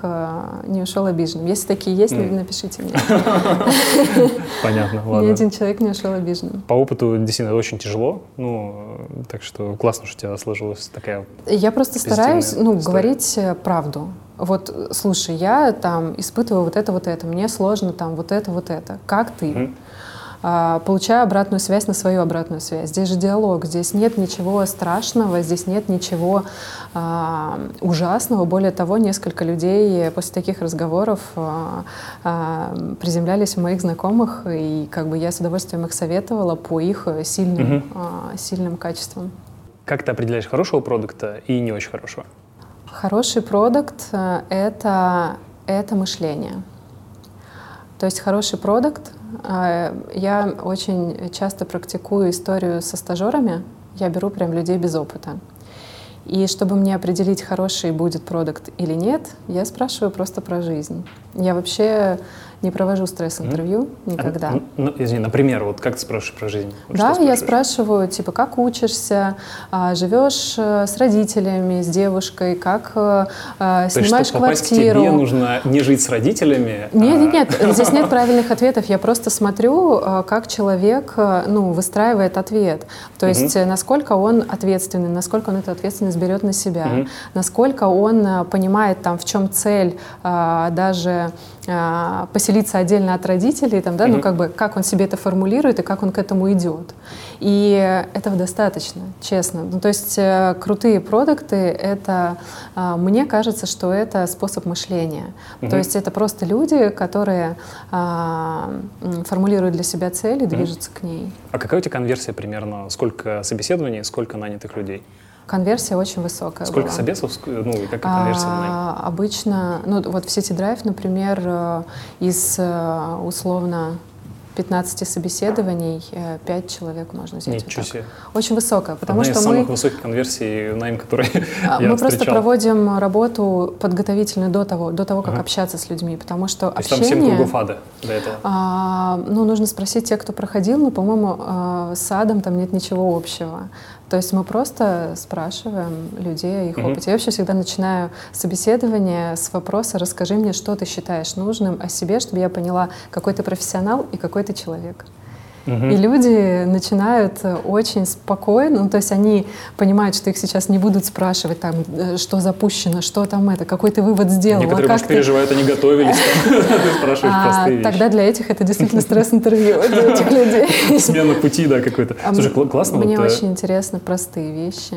не ушел обиженным. Если такие есть, mm. напишите мне. <laughs> Понятно, ладно. Ни один человек не ушел обиженным. По опыту действительно очень тяжело, ну, так что классно, что у тебя сложилась такая Я просто стараюсь, ну, говорить правду. Вот, слушай, я там испытываю вот это, вот это, мне сложно там вот это, вот это. Как ты? Mm. А, получаю обратную связь на свою обратную связь. Здесь же диалог, здесь нет ничего страшного, здесь нет ничего а, ужасного. Более того, несколько людей после таких разговоров а, приземлялись у моих знакомых, и как бы я с удовольствием их советовала по их сильным, угу. сильным качествам. Как ты определяешь хорошего продукта и не очень хорошего? Хороший продукт э, — это, это мышление. То есть хороший продукт я очень часто практикую историю со стажерами. Я беру прям людей без опыта. И чтобы мне определить, хороший будет продукт или нет, я спрашиваю просто про жизнь. Я вообще не провожу стресс-интервью mm. никогда. А, ну, извини, например, вот как ты спрашиваешь про жизнь? Вот да, я спрашиваю, типа, как учишься, а, живешь э, с родителями, с девушкой, как а, снимаешь То есть, чтобы квартиру. к тебе, нужно не жить с родителями? Нет, а... нет, нет, здесь нет <laughs> правильных ответов. Я просто смотрю, как человек ну, выстраивает ответ. То есть, mm насколько он ответственный, насколько он эту ответственность берет на себя, mm насколько он понимает, там, в чем цель даже а, поселиться отдельно от родителей, там, да, mm-hmm. ну как бы как он себе это формулирует и как он к этому идет. И этого достаточно, честно. Ну, то есть э, крутые продукты это, э, мне кажется, что это способ мышления. Mm-hmm. То есть это просто люди, которые э, формулируют для себя цели, движутся mm-hmm. к ней. А какая у тебя конверсия примерно? Сколько собеседований, сколько нанятых людей? Конверсия очень высокая Сколько была. собесов, ну и какая конверсия на? А, обычно, ну вот в Drive, например, э, из э, условно 15 собеседований 5 человек можно взять. Ничего вот так. себе. Очень высокая, потому Одна что из мы... самых высоких конверсий в найм, которые А, <laughs> я Мы просто встречал. проводим работу подготовительную до того, до того, как Ага. общаться с людьми, потому что То есть там 7 общение... кругов ада до этого. А, ну, нужно спросить тех, кто проходил, но, по-моему, с адом там нет ничего общего. То есть мы просто спрашиваем людей о их Мгм. опыте. Я вообще всегда начинаю собеседование с вопроса «Расскажи мне, что ты считаешь нужным о себе, чтобы я поняла, какой ты профессионал и какой ты человек». Мгм. И люди начинают э, очень спокойно, ну, то есть они понимают, что их сейчас не будут спрашивать, там, э, что запущено, что там это, какой ты вывод сделал, Некоторые, а может, ты... переживают, они готовились. <laughs> <laughs> Ты спрашиваешь А, простые тогда для этих это действительно <laughs> стресс-интервью для этих людей. Смена пути, да, какой-то. А Слушай, классно. Мне э, очень интересны простые вещи.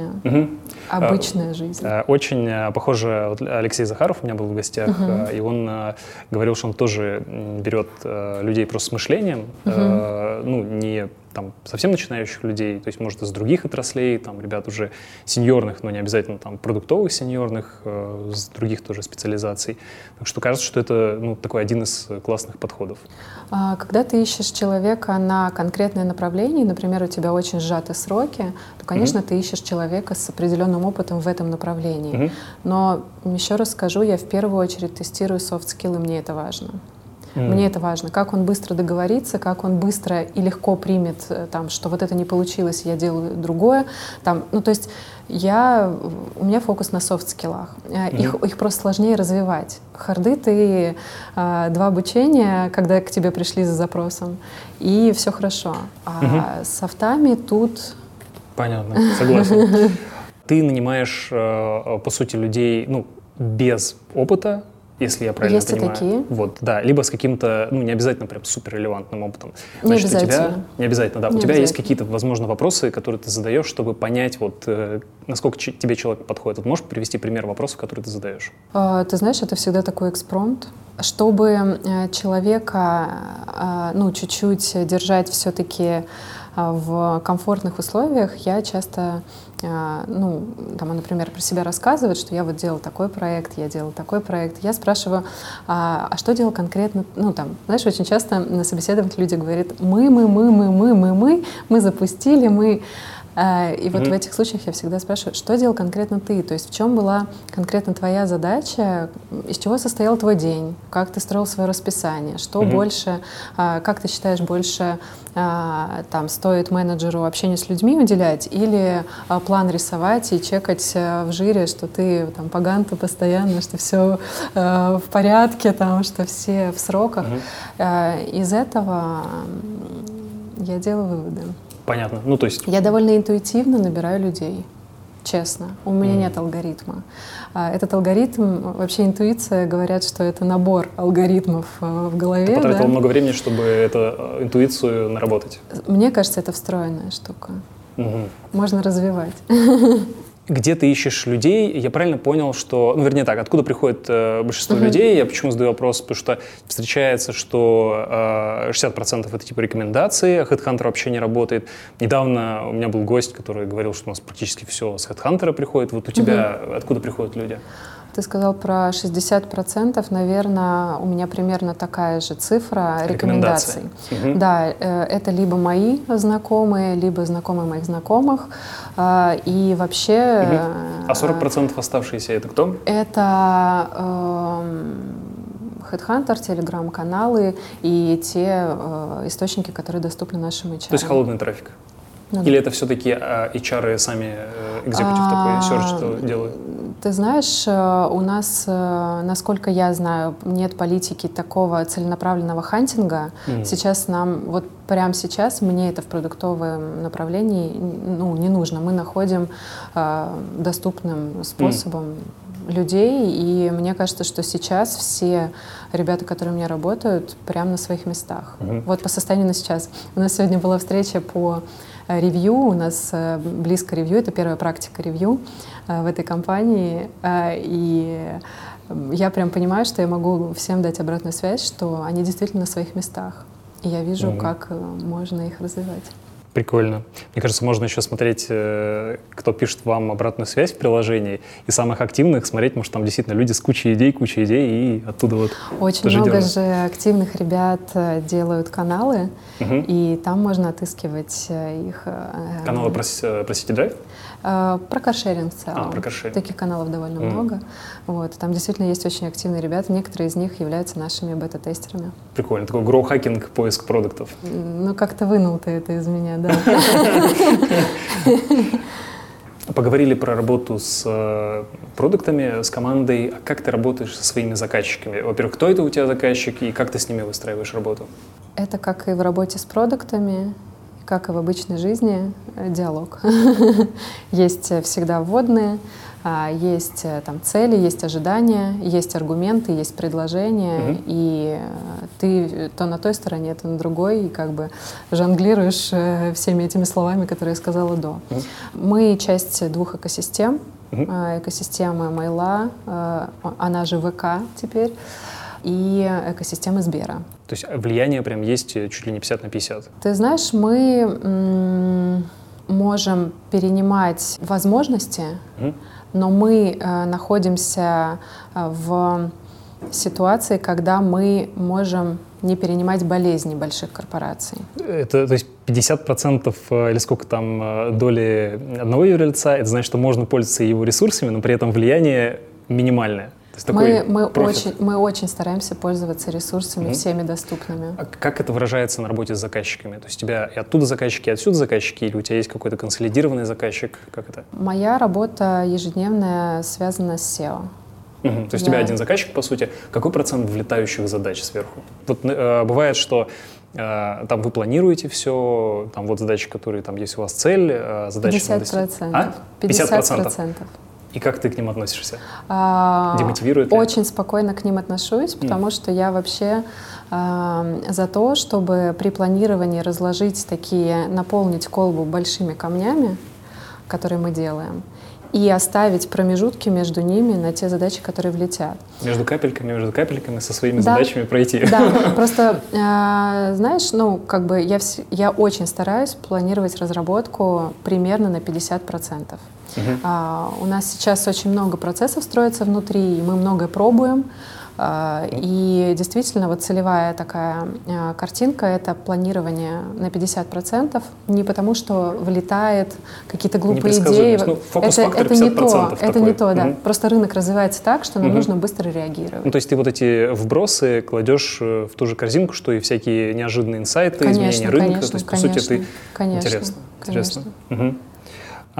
Обычная жизнь. Э, Очень э, похоже, вот Алексей Захаров у меня был в гостях, э, и он говорил, что он тоже берет людей просто с мышлением, э, ну, не там совсем начинающих людей, то есть, может, из других отраслей, там, ребят уже сеньорных, но не обязательно там продуктовых сеньорных, э, с других тоже специализаций. Так что кажется, что это, ну, такой один из классных подходов. А, Когда ты ищешь человека на конкретное направление, например, у тебя очень сжаты сроки, то, конечно, ты ищешь человека с определенным опытом в этом направлении. Мгм. Но еще раз скажу, я в первую очередь тестирую софт-скиллы, мне это важно. М. Мне это важно, как он быстро договорится, как он быстро и легко примет, э, там, что вот это не получилось, я делаю другое. Там, ну, то есть я, у меня фокус на софт-скиллах. Э, Их, их просто сложнее развивать. Харды ты э, два обучения, когда к тебе пришли за запросом, и все хорошо. А с софтами тут Понятно, <laughs> согласен. Ты нанимаешь, э, по сути, людей, ну, без опыта, если я правильно Есть и понимаю. такие. Вот, да, либо с каким-то, ну, не обязательно прям супер релевантным опытом. Не у тебя, обязательно. не обязательно, да. Не у тебя есть обязательно. какие-то, возможно, вопросы, которые ты задаешь, чтобы понять, вот, э, насколько чи- тебе человек подходит. Вот можешь привести пример вопросов, которые ты задаешь? А, Ты знаешь, это всегда такой экспромт. Чтобы э, человека, а, ну, чуть-чуть держать все-таки в комфортных условиях, я часто, ну, там, например, про себя рассказывает, что я вот делал такой проект, я делал такой проект. Я спрашиваю, а, а что делал конкретно, ну, там, знаешь, очень часто на собеседованиях люди говорят, мы, мы, мы, мы, мы, мы, мы, мы запустили, мы... А, И вот Мгм. в этих случаях я всегда спрашиваю, что делал конкретно ты? То есть в чем была конкретно твоя задача, из чего состоял твой день, как ты строил свое расписание, что Мгм. больше, а, как ты считаешь, больше а, там стоит менеджеру общению с людьми уделять или план рисовать и чекать в жире, что ты там по ганту постоянно, что все в порядке, там, что все в сроках. А, Из этого я делаю выводы. Понятно. Ну, то есть, Я довольно интуитивно набираю людей, честно. У меня Мгм. нет алгоритма. А, Этот алгоритм, вообще интуиция, говорят, что это набор алгоритмов а, в голове. ты потратил да. много времени, чтобы эту э, интуицию наработать. Мне кажется, это встроенная штука. Мгм. Можно развивать. <laughs> Где ты ищешь людей? Я правильно понял, что, ну, вернее так, откуда приходит э, большинство Мгм. людей? Я почему задаю вопрос? Потому что встречается, что э, 60% это типа рекомендации, а HeadHunter вообще не работает. Недавно у меня был гость, который говорил, что у нас практически все с HeadHunter приходит. Вот у тебя откуда приходят люди? Ты сказал про 60%, наверное, у меня примерно такая же цифра рекомендаций. Мгм. Да, э, это либо мои знакомые, либо знакомые моих знакомых. А, И вообще... Э, А 40% оставшиеся это кто? Это эм, Headhunter, телеграм-каналы и те э, источники, которые доступны нашим HR. То есть холодный трафик? Да. Или это все-таки э, HR сами, э, экзекутив А, такой, что делают? Ты знаешь, э, у нас, насколько я знаю, нет политики такого целенаправленного хантинга. Мгм. Сейчас нам, вот прямо сейчас, мне это в продуктовом направлении ну, не нужно. Мы находим доступным способом людей, и мне кажется, что сейчас все ребята, которые у меня работают, прямо на своих местах. Мгм. Вот по состоянию на сейчас. У нас сегодня была встреча по ревью, у нас э, близко ревью, это первая практика ревью э, в этой компании, Э, и я прям понимаю, что я могу всем дать обратную связь, что они действительно на своих местах. И я вижу, Мгм. как можно их развивать. Прикольно. Мне кажется, можно еще смотреть, э, кто пишет вам обратную связь в приложении, и самых активных смотреть, может, там действительно люди с кучей идей, кучей идей, и оттуда вот Очень много дернут. же активных ребят э, делают каналы, угу. и там можно отыскивать э, их. Каналы про, про City Drive? Про каршеринг в целом. А, про каршеринг. Таких каналов довольно mm. много. Вот. Там действительно есть очень активные ребята. Некоторые из них являются нашими бета-тестерами. Прикольно. Такой гроу-хакинг, поиск продуктов. Ну, как-то вынул ты это из меня, да. <laughs> Поговорили про работу с э, продуктами, с командой. А как ты работаешь со своими заказчиками? Во-первых, кто это у тебя заказчик и как ты с ними выстраиваешь работу? Это как и в работе с продуктами, как и в обычной жизни, э, диалог. <laughs> Есть всегда вводные, а, есть э, там цели, есть ожидания, есть аргументы, есть предложения, угу. и э, ты то на той стороне, то на другой, и как бы жонглируешь э, всеми этими словами, которые я сказала до. Угу. Мы часть двух экосистем. Угу. Экосистема Майла, она же ВК теперь, и экосистема Сбера. То есть влияние прям есть чуть ли не 50 на 50? Ты знаешь, мы можем перенимать возможности, но мы э, находимся э, в ситуации, когда мы можем не перенимать болезни больших корпораций. Это, то есть 50% э, или сколько там доли одного юрлица, это значит, что можно пользоваться его ресурсами, но при этом влияние минимальное мы, мы, очень, мы очень стараемся пользоваться ресурсами mm-hmm. всеми доступными. А как это выражается на работе с заказчиками? То есть у тебя и оттуда заказчики, и отсюда заказчики, или у тебя есть какой-то консолидированный заказчик? Как это? Моя работа ежедневная связана с SEO. Угу. То есть да. у тебя один заказчик, по сути. Какой процент влетающих задач сверху? Вот э, бывает, что э, там вы планируете все, там вот задачи, которые там есть у вас цель, э, задачи 50%. А? 50%. 50%. И как ты к ним относишься? А, Демотивирует ли? Очень спокойно к ним отношусь, потому mm. что я вообще э, за то, чтобы при планировании разложить такие, наполнить колбу большими камнями, которые мы делаем, и оставить промежутки между ними на те задачи, которые влетят. Между капельками, между капельками со своими да, задачами пройти. Да, <laughs> просто, э, знаешь, ну, как бы я, вс- я очень стараюсь планировать разработку примерно на 50%. Угу. А, у нас сейчас очень много процессов строится внутри, и мы многое пробуем. А, и действительно, вот целевая такая а, картинка — это планирование на 50%, не потому что влетает какие-то глупые идеи. Ну, это, это не то, такой. это не то, да. Угу. Просто рынок развивается так, что нам угу. нужно быстро реагировать. Ну, то есть ты вот эти вбросы кладешь э, в ту же корзинку, что и всякие неожиданные инсайты, конечно, изменения рынка. Конечно, то есть, конечно, по сути, ты... Конечно, интересно. Конечно. интересно. Угу.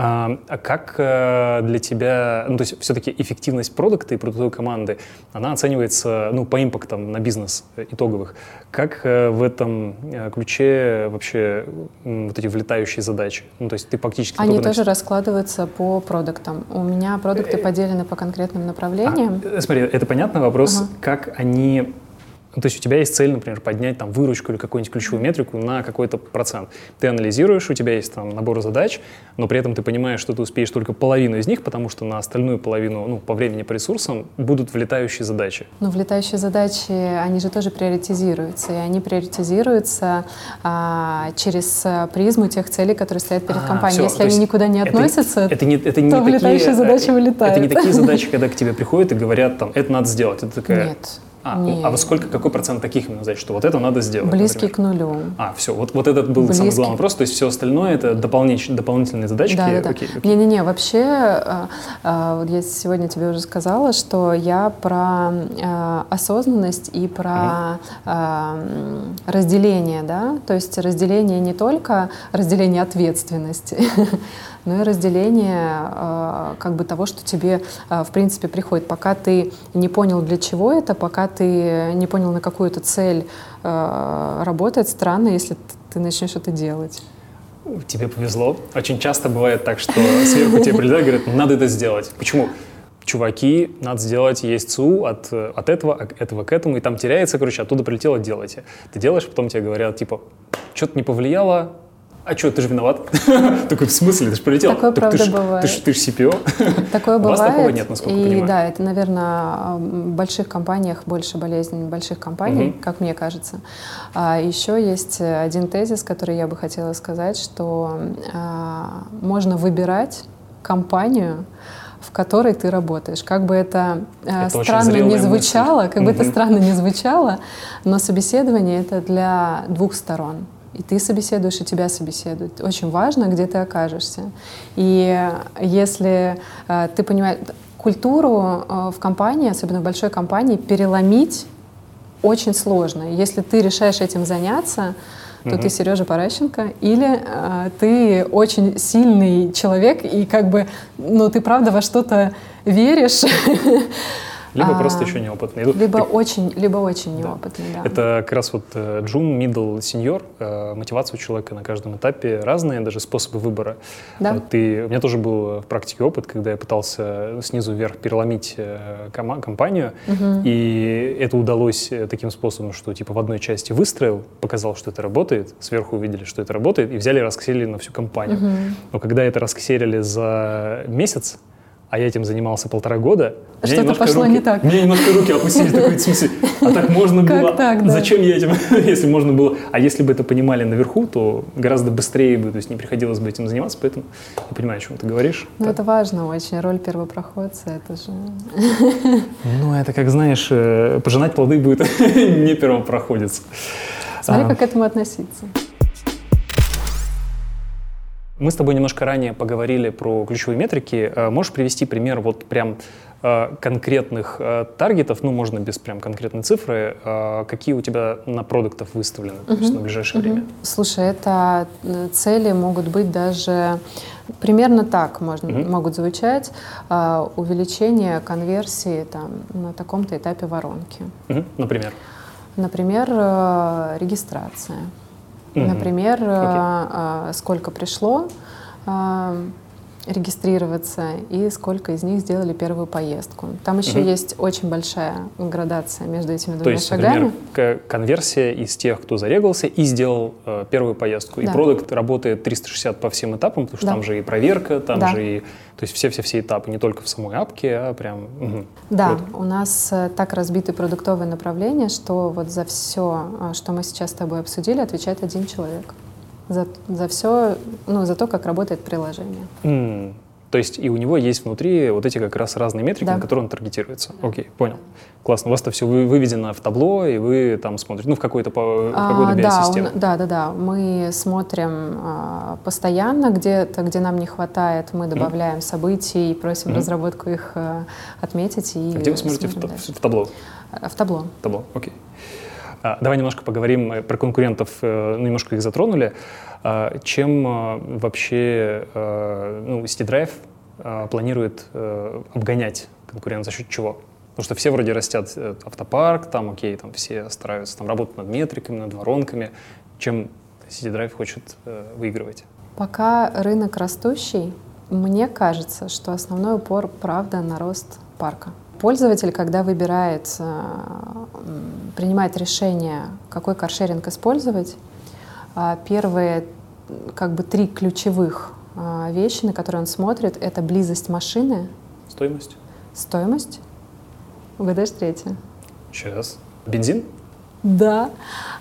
А, а как э, для тебя, ну то есть все-таки эффективность продукта и продуктовой команды, она оценивается ну, по импактам на бизнес итоговых. Как э, в этом э, ключе вообще вот эти влетающие задачи? Ну то есть ты фактически... Они тоже на... раскладываются по продуктам. У меня продукты поделены по конкретным направлениям. А, смотри, это понятный вопрос, ага. как они ну, то есть у тебя есть цель, например, поднять там выручку или какую-нибудь ключевую метрику на какой-то процент. Ты анализируешь, у тебя есть там набор задач, но при этом ты понимаешь, что ты успеешь только половину из них, потому что на остальную половину, ну, по времени, по ресурсам будут влетающие задачи. Но влетающие задачи, они же тоже приоритизируются, и они приоритизируются а, через призму тех целей, которые стоят перед а, компанией. Все, Если они никуда не относятся, это, это не, это не то такие, влетающие задачи вылетают. Это не такие <laughs> задачи, когда к тебе приходят и говорят, там, это надо сделать. Это такая, Нет. А, Нет. а во сколько, какой процент таких именно задач, что вот это надо сделать? Близкий например? к нулю. А, все, вот, вот этот был Близкий. самый главный вопрос, то есть все остальное это дополнительные, дополнительные задачки? Да, да, да. Окей, окей. Не-не-не, вообще, а, а, вот я сегодня тебе уже сказала, что я про а, осознанность и про угу. разделение, да, то есть разделение не только разделение ответственности, <laughs> но и разделение э, как бы того, что тебе э, в принципе приходит. Пока ты не понял, для чего это, пока ты не понял, на какую то цель э, работает, странно, если ты начнешь это делать. Тебе повезло. Очень часто бывает так, что сверху тебе прилетают и говорят, надо это сделать. Почему? чуваки, надо сделать, есть ЦУ от, от этого, от этого к этому, и там теряется, короче, оттуда прилетело, делайте. Ты делаешь, потом тебе говорят, типа, что-то не повлияло, а что, ты же виноват? <laughs> Такой, в смысле, ты же полетел? Такое, так правда, ты ж, бывает. Ты же ты ж CPO. <laughs> Такое У вас бывает. такого нет, насколько и понимаю. да, это, наверное, в больших компаниях больше болезнь больших компаний, Мгм. как мне кажется. А еще есть один тезис, который я бы хотела сказать, что а, можно выбирать компанию, в которой ты работаешь. Как бы это, а, Это странно не звучало, как бы это странно не звучало, но собеседование это для двух сторон. И ты собеседуешь, и тебя собеседуют. Очень важно, где ты окажешься. И если э, ты понимаешь, культуру э, в компании, особенно в большой компании, переломить очень сложно. Если ты решаешь этим заняться, то Мгм. ты Сережа Паращенко, или э, ты очень сильный человек, и как бы, ну, ты правда во что-то веришь, <laughs> Либо А, просто еще неопытный. Ну, либо так очень, либо очень неопытный, да. Это как раз вот э, джун, middle, сеньор. э, Мотивация у человека на каждом этапе разные, даже способы выбора. Да. Вот ты, у меня тоже был в практике опыт, когда я пытался снизу вверх переломить э, кома- компанию, Мгм. и это удалось таким способом, что типа в одной части выстроил, показал, что это работает, сверху увидели, что это работает, и взяли и расксерили на всю компанию. Мгм. Но когда это расксерили за месяц, а я этим занимался полтора года, Что-то пошло руки- не так. Мне немножко руки опустились, такой, в смысле, а так можно было? так, да? Зачем я этим, <laughs> если можно было? А если бы это понимали наверху, то гораздо быстрее бы, то есть не приходилось бы этим заниматься, поэтому я понимаю, о чем ты говоришь. Ну, это важно очень, роль первопроходца, это же... Ну, это как, знаешь, э, пожинать плоды будет <laughs> не первопроходец. Смотри, А. как к этому относиться. Мы с тобой немножко ранее поговорили про ключевые метрики. Э, Можешь привести пример вот прям э, конкретных э, таргетов, ну, можно без прям конкретной цифры, какие у тебя на продуктов выставлены, то есть на ближайшее время? Слушай, это цели могут быть даже примерно так можно, Мгм. могут звучать. увеличение конверсии там, на таком-то этапе воронки. Мгм, Например. Например, регистрация. Например, э, Окей. а, сколько пришло а, регистрироваться и сколько из них сделали первую поездку. Там еще Мгм. есть очень большая градация между этими То двумя есть, шагами. например, конверсия из тех, кто зарегался и сделал э, первую поездку. И Да. продукт работает 360 по всем этапам, потому что Да. там же и проверка, там Да. же и... То есть все-все-все этапы, не только в самой апке, а прям... мгм. Да, Вот. у нас э, так разбиты продуктовые направления, что вот за все, что мы сейчас с тобой обсудили, отвечает один человек. За, за все, ну, за то, как работает приложение. М, То есть и у него есть внутри вот эти как раз разные метрики, Да. на которые он таргетируется. Окей, понял. Классно. У вас это все выведено в табло, и вы там смотрите, ну, в какой-то, в какой-то А, да, он- да, да, да. Мы смотрим а, постоянно где-то, где нам не хватает, мы добавляем событий, просим Мгм. разработку их а, отметить и А где вы смотрите в, дальше. в табло? А, В табло. Табло, окей. А, давай немножко поговорим э, про конкурентов, э, ну, немножко их затронули. А, чем э, вообще ну, CityDrive э, планирует обгонять конкурент за счет чего? Потому что все вроде растят автопарк, там, окей, там все стараются там, работать над метриками, над воронками. Чем CityDrive хочет э, выигрывать? Пока рынок растущий, мне кажется, что основной упор, правда, на рост парка. Пользователь, когда выбирает, э, принимает решение, какой каршеринг использовать, а, первые как бы три ключевых а, вещи, на которые он смотрит, это близость машины, Стоимость? стоимость. Угадаешь третье? Сейчас. Бензин? Да.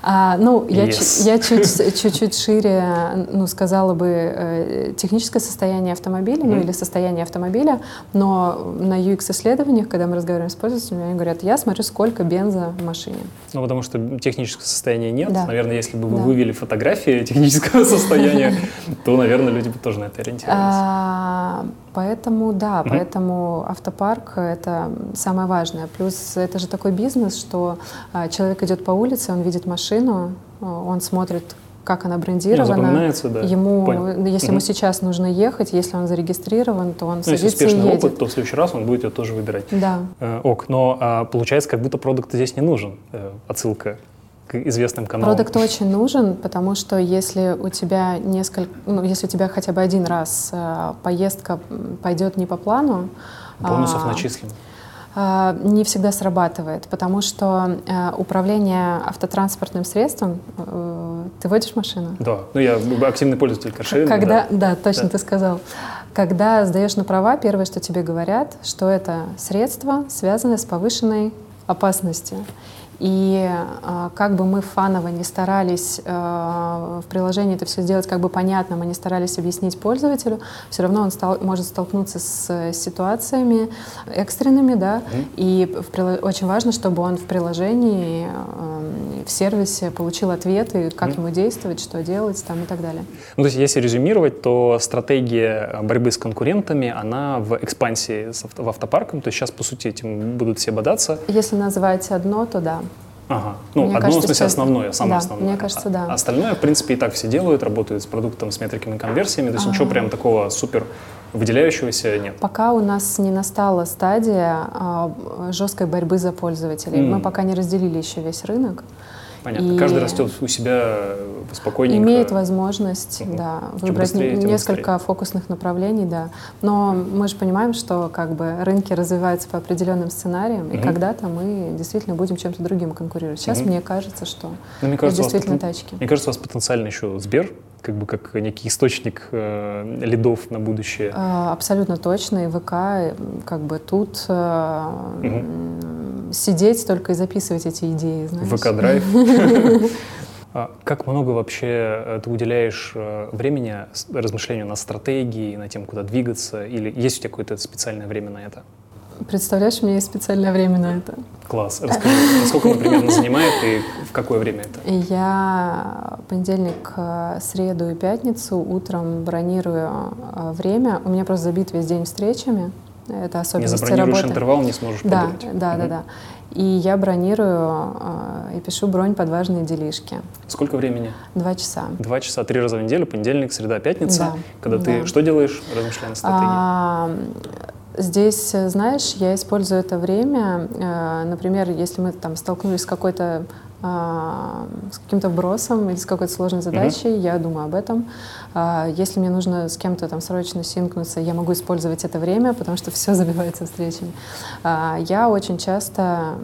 А, ну, я, Yes. чуть- я чуть, чуть-чуть шире, ну, сказала бы, э, техническое состояние автомобиля, ну, Мгм. или состояние автомобиля, но на UX-исследованиях, когда мы разговариваем с пользователями, они говорят, я смотрю, сколько бенза в машине. Ну, потому что технического состояния нет. Да. Наверное, если бы вы Да. вывели фотографии технического <laughs> состояния, то, наверное, люди бы тоже на это ориентировались. Поэтому, да, Мгм. поэтому автопарк — это самое важное. Плюс это же такой бизнес, что а, человек идет по улице, он видит машину, а, он смотрит, как она Ну, брендирована. да. Ему, Понял. если Мгм. ему сейчас нужно ехать, если он зарегистрирован, то он Ну, если садится и успешный едет. опыт, то в следующий раз он будет ее тоже выбирать. Да. Э, ок, но а, получается, как будто продукт здесь не нужен. Э, отсылка к известным каналам. Продукт очень нужен, потому что если у тебя несколько, ну, если у тебя хотя бы один раз а, поездка пойдет не по плану, Бонусов а, начислим. э, не всегда срабатывает, потому что э, управление автотранспортным средством, э, ты водишь машину? Да, ну я активный пользователь каршеринга. Когда, да, да точно да. ты сказал. Когда сдаешь на права, первое, что тебе говорят, что это средство, связанное с повышенной опасностью. И э, как бы мы фаново не старались э, в приложении это все сделать как бы понятно, мы не старались объяснить пользователю, все равно он стал, может столкнуться с ситуациями экстренными, да, mm-hmm. и в, очень важно, чтобы он в приложении, э, в сервисе получил ответы, как mm-hmm. ему действовать, что делать там и так далее. Ну, то есть, если резюмировать, то стратегия борьбы с конкурентами, она в экспансии в автопарком, то есть сейчас, по сути, этим будут все бодаться. Если называть одно, то да. Ага. Ну, мне одно, кажется, в смысле, основное, самое да, основное. Мне кажется, да. А остальное, в принципе, и так все делают, работают с продуктом, с метриками конверсиями, то есть ага. ничего прям такого супер выделяющегося нет. Пока у нас не настала стадия а, жесткой борьбы за пользователей. Mm. Мы пока не разделили еще весь рынок. Понятно. И Каждый растет у себя спокойненько. Имеет возможность, угу. да, выбрать быстрее, несколько быстрее. фокусных направлений, да. Но мы же понимаем, что как бы рынки развиваются по определенным сценариям, угу. и когда-то мы действительно будем чем-то другим конкурировать. Сейчас угу. мне кажется, что Но мне кажется, действительно потен... тачки. Мне кажется, у вас потенциально еще Сбер как бы как некий источник э, лидов на будущее. А, абсолютно точно. И ВК как бы тут э, угу. Сидеть только и записывать эти идеи. ВК-драйв. <laughs> А как много вообще э, ты уделяешь э, времени размышлению над стратегией, на тем, куда двигаться? Или есть у тебя какое-то специальное время на это? Представляешь, у меня есть специальное время на это. Класс. Расскажи, насколько оно примерно занимает и в какое время это? Я понедельник, э, среду и пятницу утром бронирую время. У меня просто забит весь день встречами. Это особенности не забронируешь работы. интервал, не сможешь да, подумать. Да, угу. да, да. И я бронирую э, и пишу бронь под важные делишки. Сколько времени? Два часа. Два часа, три раза в неделю, понедельник, среда, пятница. Да. Когда да. ты что делаешь, размышляя на стратегии? А, Здесь, э, знаешь, я использую это время, э, например, если мы там столкнулись с какой-то с каким-то вбросом или с какой-то сложной задачей, mm-hmm. я думаю об этом. А, если мне нужно с кем-то там срочно синкнуться, я могу использовать это время, потому что <laughs> все забивается встречами. А, я очень часто,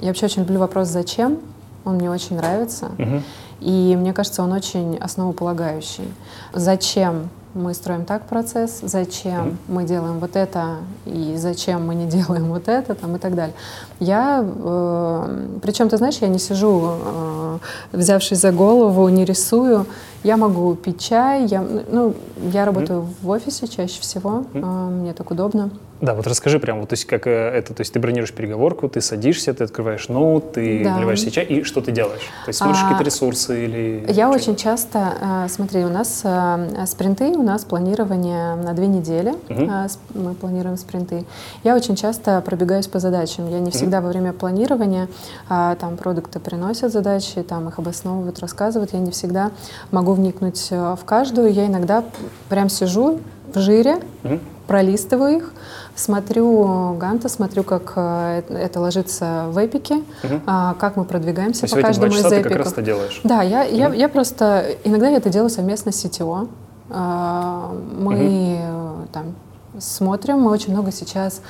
я вообще очень люблю вопрос «зачем?», он мне очень нравится. Mm-hmm. И мне кажется, он очень основополагающий. Зачем мы строим так процесс, зачем мы делаем вот это и зачем мы не <laughs> делаем вот это там, и так далее. Я, э, причем, ты знаешь, я не сижу, э, взявшись за голову, не рисую. Я могу пить чай, я, ну, я работаю mm-hmm. в офисе чаще всего, э, мне так удобно. Да, вот расскажи прям, вот, то есть как э, это, то есть ты бронируешь переговорку, ты садишься, ты открываешь ноут, ты да. наливаешь чай, и что ты делаешь? То есть смотришь а, какие-то ресурсы или... Я очень часто, э, смотри, у нас э, спринты, у нас планирование на две недели, угу. мы планируем спринты. Я очень часто пробегаюсь по задачам, я не всегда угу. во время планирования, а, там продукты приносят задачи, там их обосновывают, рассказывают, я не всегда могу вникнуть в каждую, я иногда прям сижу в жире, угу. Пролистываю их, Смотрю Ганта, смотрю, как э, это ложится в эпике, угу. как мы продвигаемся То по каждому из эпиков. ты как раз это делаешь? Да, я, угу. я, я просто... Иногда я это делаю совместно с CTO. А, мы угу. там смотрим, мы очень много сейчас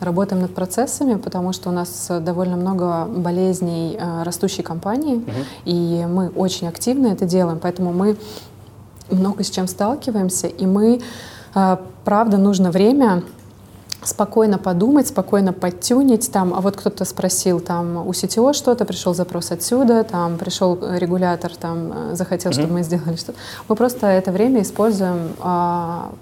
работаем над процессами, потому что у нас довольно много болезней э, растущей компании, угу. и мы очень активно это делаем, поэтому мы много с чем сталкиваемся, и мы, правда, нужно время спокойно подумать, спокойно подтюнить, там, а вот кто-то спросил, там, у CTO что-то, пришел запрос отсюда, там, пришел регулятор, там, э, захотел, mm-hmm. чтобы мы сделали что-то. Мы просто это время используем а,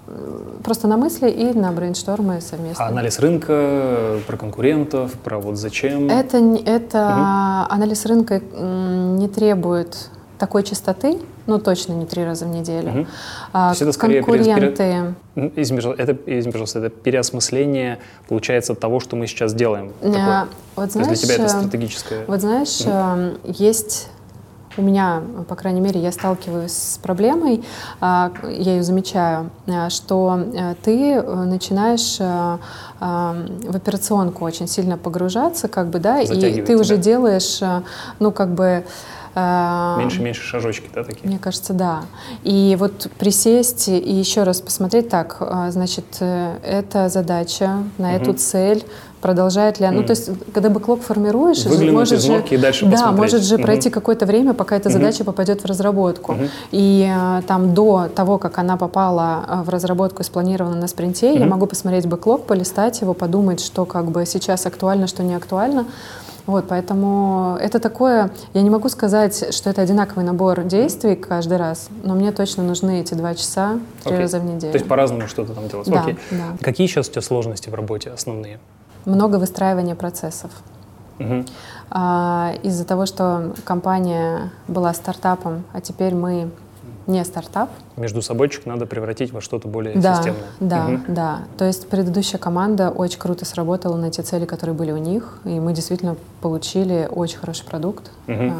просто на мысли и на брейнштормы совместно. А анализ рынка, про конкурентов, про вот зачем? Это, это mm-hmm. анализ рынка не требует такой частоты, ну точно не три раза в неделю. Угу. А, это скорее конкуренты... Пере... Извини, это, извини, пожалуйста, это переосмысление, получается, того, что мы сейчас делаем. А, вот знаешь, для тебя это стратегическое. Вот знаешь, угу. есть у меня, по крайней мере, я сталкиваюсь с проблемой, а, я ее замечаю, что э, ты э, начинаешь э, в операционку очень сильно погружаться, как бы, да, и ты тебя. уже делаешь, ну, как бы, Меньше меньше шажочки, да, такие? Мне кажется, да. И вот присесть и еще раз посмотреть, так, значит, это задача на угу. эту цель, продолжает ли она. Mm. Ну, то есть, когда бэклог формируешь, Выглянуть может же, и дальше да, посмотреть. может же mm-hmm. пройти какое-то время, пока эта задача mm-hmm. попадет в разработку. Mm-hmm. И там до того, как она попала в разработку и спланирована на спринте, mm-hmm. я могу посмотреть бэклог, полистать его, подумать, что как бы сейчас актуально, что не актуально. Вот, поэтому это такое, я не могу сказать, что это одинаковый набор действий каждый раз, но мне точно нужны эти два часа три okay. раза в неделю. То есть по-разному что-то там делать. Да, Окей. да. Какие сейчас у тебя сложности в работе основные? много выстраивания процессов. Угу. А, из-за того, что компания была стартапом, а теперь мы не стартап. Между собойчик надо превратить во что-то более да, системное. Да, угу. да. То есть предыдущая команда очень круто сработала на те цели, которые были у них, и мы действительно получили очень хороший продукт. Угу.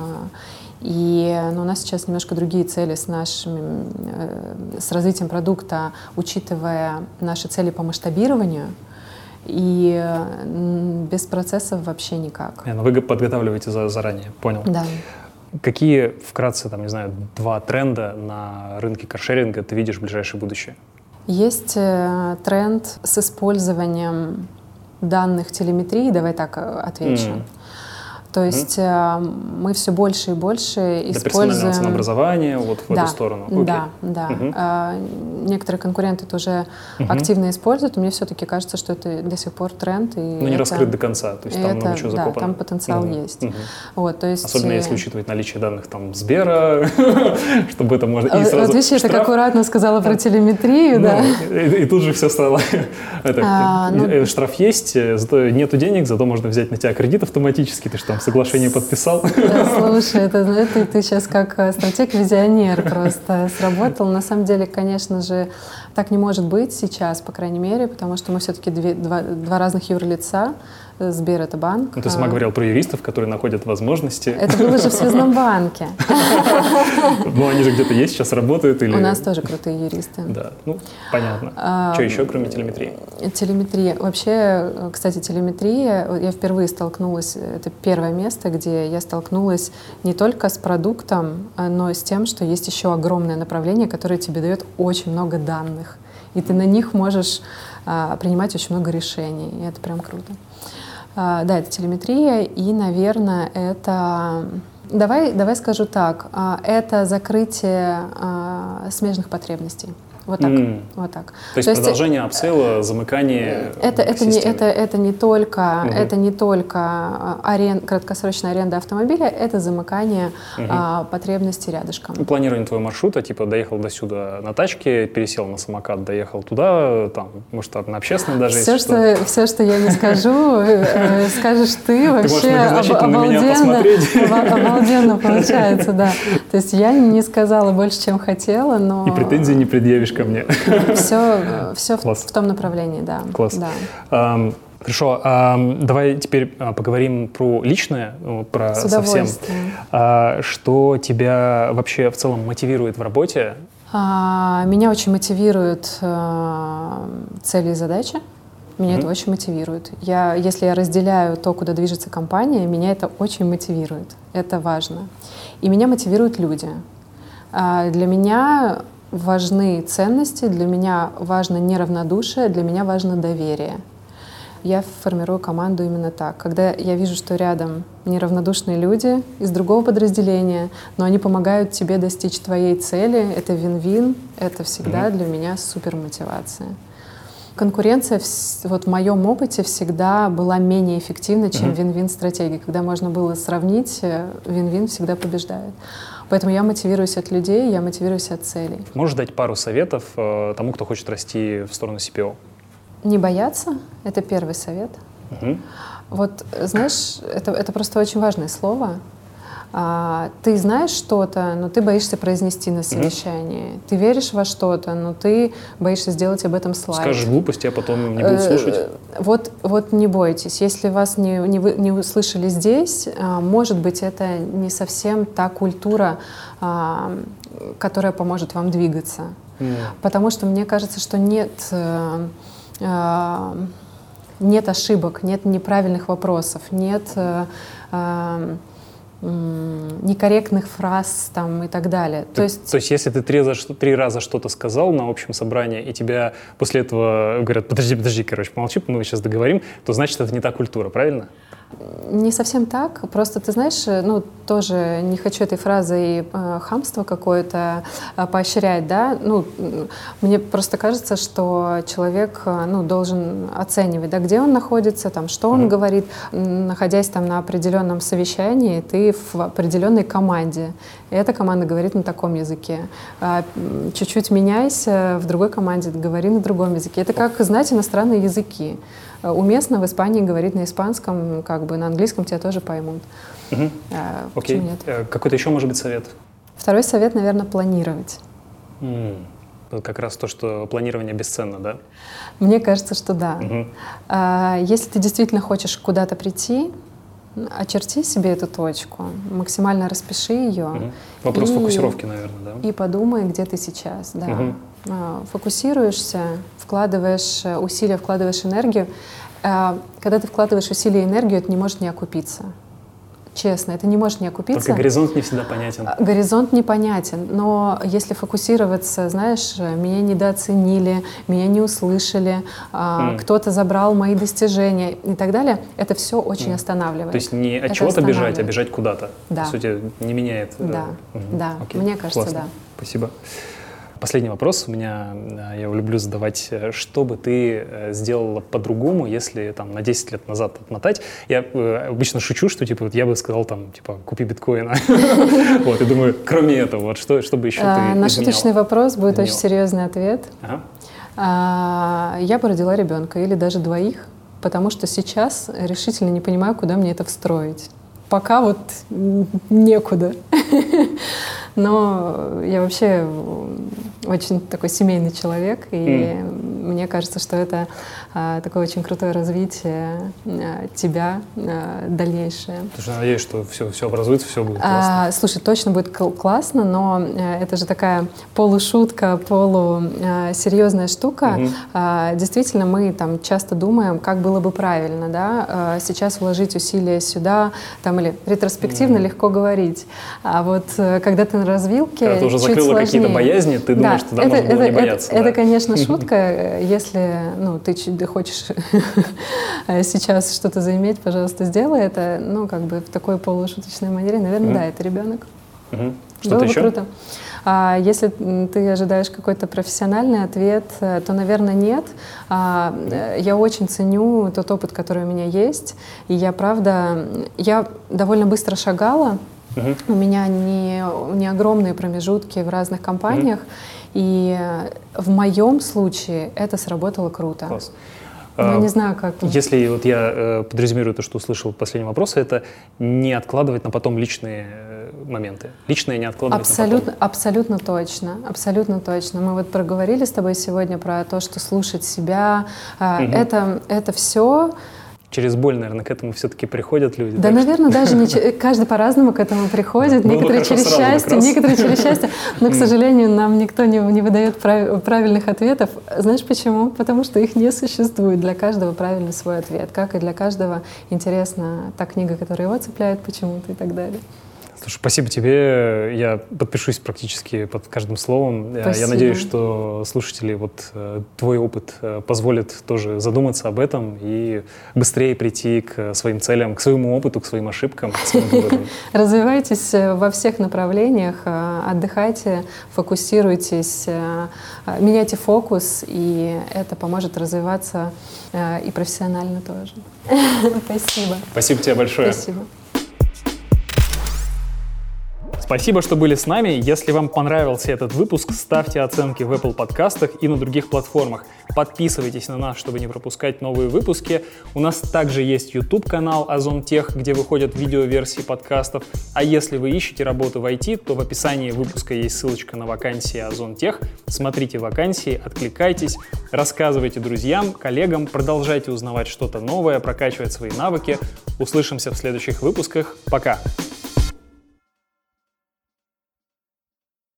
И ну, у нас сейчас немножко другие цели с нашими, э, с развитием продукта, учитывая наши цели по масштабированию. И без процессов вообще никак. Ну вы подготавливаете за, заранее, понял. Да. Какие, вкратце, там, не знаю, два тренда на рынке каршеринга ты видишь в ближайшее будущее? Есть э, тренд с использованием данных телеметрии, давай так э, отвечу. Mm. То есть mm мы все больше и больше Для используем... ценообразования вот в да, эту сторону. Okay. Да, да. Mm-hmm. Некоторые конкуренты это уже mm-hmm. активно используют, мне все-таки кажется, что это до сих пор тренд. И Но не это... раскрыт до конца, то есть там это, много чего закопано. Да, там потенциал mm-hmm. есть. Mm-hmm. Вот, то есть... Особенно если учитывать наличие данных там Сбера, <laughs> чтобы это можно... И сразу вот видишь, я так аккуратно сказала про телеметрию, да. И тут же все стало... <laughs> А, ну э, штраф есть, э, зато нету денег, зато можно взять на тебя кредит автоматически, ты что там соглашение подписал. Слушай, это, это ты сейчас как э, стратег-визионер просто сработал. На самом деле, конечно же, так не может быть сейчас, по крайней мере, потому что мы все-таки два, два разных юрлица. Сбер — это банк. Ну, ты сама говорила про юристов, которые находят возможности. Это было же в Связном банке. <laughs> Ну, они же где-то есть, сейчас работают или... У нас тоже крутые юристы. Да, ну, понятно. Что еще, кроме телеметрии? Телеметрия. Вообще, кстати, телеметрия, я впервые столкнулась, это первое место, где я столкнулась не только с продуктом, но и с тем, что есть еще огромное направление, которое тебе дает очень много данных. И ты на них можешь а, принимать очень много решений. И это прям круто. А, да, это телеметрия, и, наверное, это... Давай, давай скажу так, а, это закрытие а, смежных потребностей. Вот так. М-м. Вот так. То есть То продолжение есть, upsell а, замыкание. Это, это, не, это, это не только, uh-huh. это не только а, арен, краткосрочная аренда автомобиля, это замыкание uh-huh. а, потребностей рядышком. Ну, планирование твоего маршрута, типа доехал до сюда на тачке, пересел на самокат, доехал туда, там, может, на общественном даже. Все, что, что, все, что я не скажу, э, скажешь ты, вообще обалденно получается, да. То есть я не сказала больше, чем хотела, но... И претензий не предъявишь ко мне. Все, все в, в том направлении, да. Класс. Да. Um, Хорошо, давай теперь а, поговорим про личное, про совсем. А, что тебя вообще в целом мотивирует в работе? А, меня очень мотивируют цели и задачи. Меня mm-hmm. это очень мотивирует. Я, если я разделяю то, куда движется компания, меня это очень мотивирует. Это важно. И меня мотивируют люди. А, для меня важны ценности, для меня важно неравнодушие, для меня важно доверие. Я формирую команду именно так. Когда я вижу, что рядом неравнодушные люди из другого подразделения, но они помогают тебе достичь твоей цели, это вин-вин, это всегда mm-hmm. для меня супер мотивация. Конкуренция вот в моем опыте всегда была менее эффективна, чем mm-hmm. вин-вин стратегия. Когда можно было сравнить, э, вин-вин всегда побеждает. Поэтому я мотивируюсь от людей, я мотивируюсь от целей. Можешь дать пару советов э, тому, кто хочет расти в сторону CPO? Не бояться — это первый совет. Угу. Вот, знаешь, это, это просто очень важное слово а, ты знаешь что-то, но ты боишься произнести на совещании. Mm-hmm. Ты веришь во что-то, но ты боишься сделать об этом слайд. Скажешь глупости, а потом не слушать. Э, вот, вот не бойтесь. Если вас не, не, вы, не услышали здесь, а, может быть, это не совсем та культура, а, которая поможет вам двигаться. Mm. Потому что мне кажется, что нет э, нет ошибок, нет неправильных вопросов, нет некорректных фраз там и так далее. То, то есть, то есть если ты три, три раза что-то сказал на общем собрании, и тебя после этого говорят, подожди, подожди, короче, помолчи, мы сейчас договорим, то значит, это не та культура, правильно? Не совсем так. Просто ты знаешь, ну тоже не хочу этой фразой э, хамство какое-то э, поощрять, да. Ну мне просто кажется, что человек э, ну должен оценивать, да, где он находится, там, что он mm-hmm. говорит, находясь там на определенном совещании, ты в определенной команде. И эта команда говорит на таком языке. А, чуть-чуть меняйся, в другой команде говори на другом языке. Это как знать иностранные языки. Э, уместно в Испании говорить на испанском, как бы на английском тебя тоже поймут. Угу. А, Окей. Нет? Э, какой-то еще может быть совет? Второй совет, наверное, планировать. Mm. Как раз то, что планирование бесценно, да? Мне кажется, что да. Угу. А, если ты действительно хочешь куда-то прийти, очерти себе эту точку, максимально распиши ее. Угу. Вопрос и, фокусировки, наверное, да? И подумай, где ты сейчас, да. Угу. Фокусируешься, вкладываешь э, усилия, вкладываешь энергию. Когда ты вкладываешь усилия и энергию, это не может не окупиться. Честно, это не может не окупиться. Только горизонт не всегда понятен. А, горизонт непонятен, но если фокусироваться, знаешь, меня недооценили, меня не услышали, mm. кто-то забрал мои достижения и так далее, это все очень mm. останавливает. То есть не от чего-то бежать, а бежать куда-то. Да. По сути, не меняет. Да, угу. да. Окей. мне кажется, Классно. да. Спасибо. Последний вопрос у меня, э, я его люблю задавать. Э, что бы ты э, сделала по-другому, если там на 10 лет назад отмотать? Я обычно шучу, что типа вот я бы сказал там, типа, купи биткоина. <laughs> Вот, и думаю, кроме этого, вот что, что бы еще ты а, На шуточный вопрос будет очень серьезный ответ. А, я бы родила ребенка или даже двоих, потому что сейчас решительно не понимаю, куда мне это встроить. Пока вот некуда. <laughs> Но я вообще очень такой семейный человек, и mm. мне кажется, что это а, такое очень крутое развитие а, тебя а, дальнейшее. Слушай, надеюсь, что все, все образуется, все будет классно. А, слушай, точно будет классно, но а, это же такая полушутка, полусерьезная а, штука. Mm-hmm. А, действительно, мы там часто думаем, как было бы правильно, да, а, сейчас вложить усилия сюда, там или ретроспективно mm-hmm. легко говорить. А вот э, когда ты на развилке, Когда ты уже закрыла какие-то боязни, ты думаешь, что да, это, можно было это, не бояться. Это, да. это, конечно, <laughs> шутка. Если ну, ты хочешь <laughs> сейчас что-то заиметь, пожалуйста, сделай это. Ну, как бы в такой полушуточной манере. Наверное, да, это ребенок. Что-то Было бы еще? круто. А если ты ожидаешь какой-то профессиональный ответ, э, то, наверное, нет. А, э, я очень ценю тот опыт, который у меня есть. И я, правда, я довольно быстро шагала. Uh-huh. У меня не, не огромные промежутки в разных компаниях. Uh-huh. И в моем случае это сработало круто. Класс. Ну, а, не знаю, как. Если вот я э, подразумеваю то, что услышал в последнем вопросе, это не откладывать на потом личные э, моменты. Личное не откладывать абсолютно, на потом. Абсолютно точно, абсолютно точно. Мы вот проговорили с тобой сегодня про то, что слушать себя. Э, угу. Это, это все через боль, наверное, к этому все-таки приходят люди. Да, наверное, даже не, <laughs> каждый по-разному к этому приходит. Было некоторые через счастье, некоторые через счастье. Но, к сожалению, нам никто не, не выдает прав, правильных ответов. Знаешь почему? Потому что их не существует. Для каждого правильный свой ответ. Как и для каждого интересна та книга, которая его цепляет почему-то и так далее. Слушай, спасибо тебе. Я подпишусь практически под каждым словом. Спасибо. Я надеюсь, что слушатели, вот э, твой опыт э, позволит тоже задуматься об этом и быстрее прийти к своим целям, к своему опыту, к своим ошибкам. <laughs> Развивайтесь э, во всех направлениях, отдыхайте, фокусируйтесь, меняйте фокус, и это поможет развиваться и профессионально тоже. <laughs> Спасибо. Спасибо тебе большое. Спасибо. Спасибо, что были с нами. Если вам понравился этот выпуск, ставьте оценки в Apple подкастах и на других платформах. Подписывайтесь на нас, чтобы не пропускать новые выпуски. У нас также есть YouTube-канал Озон Тех, где выходят видеоверсии подкастов. А если вы ищете работу в IT, то в описании выпуска есть ссылочка на вакансии Озон Тех. Смотрите вакансии, откликайтесь, рассказывайте друзьям, коллегам, продолжайте узнавать что-то новое, прокачивать свои навыки. Услышимся в следующих выпусках. Пока!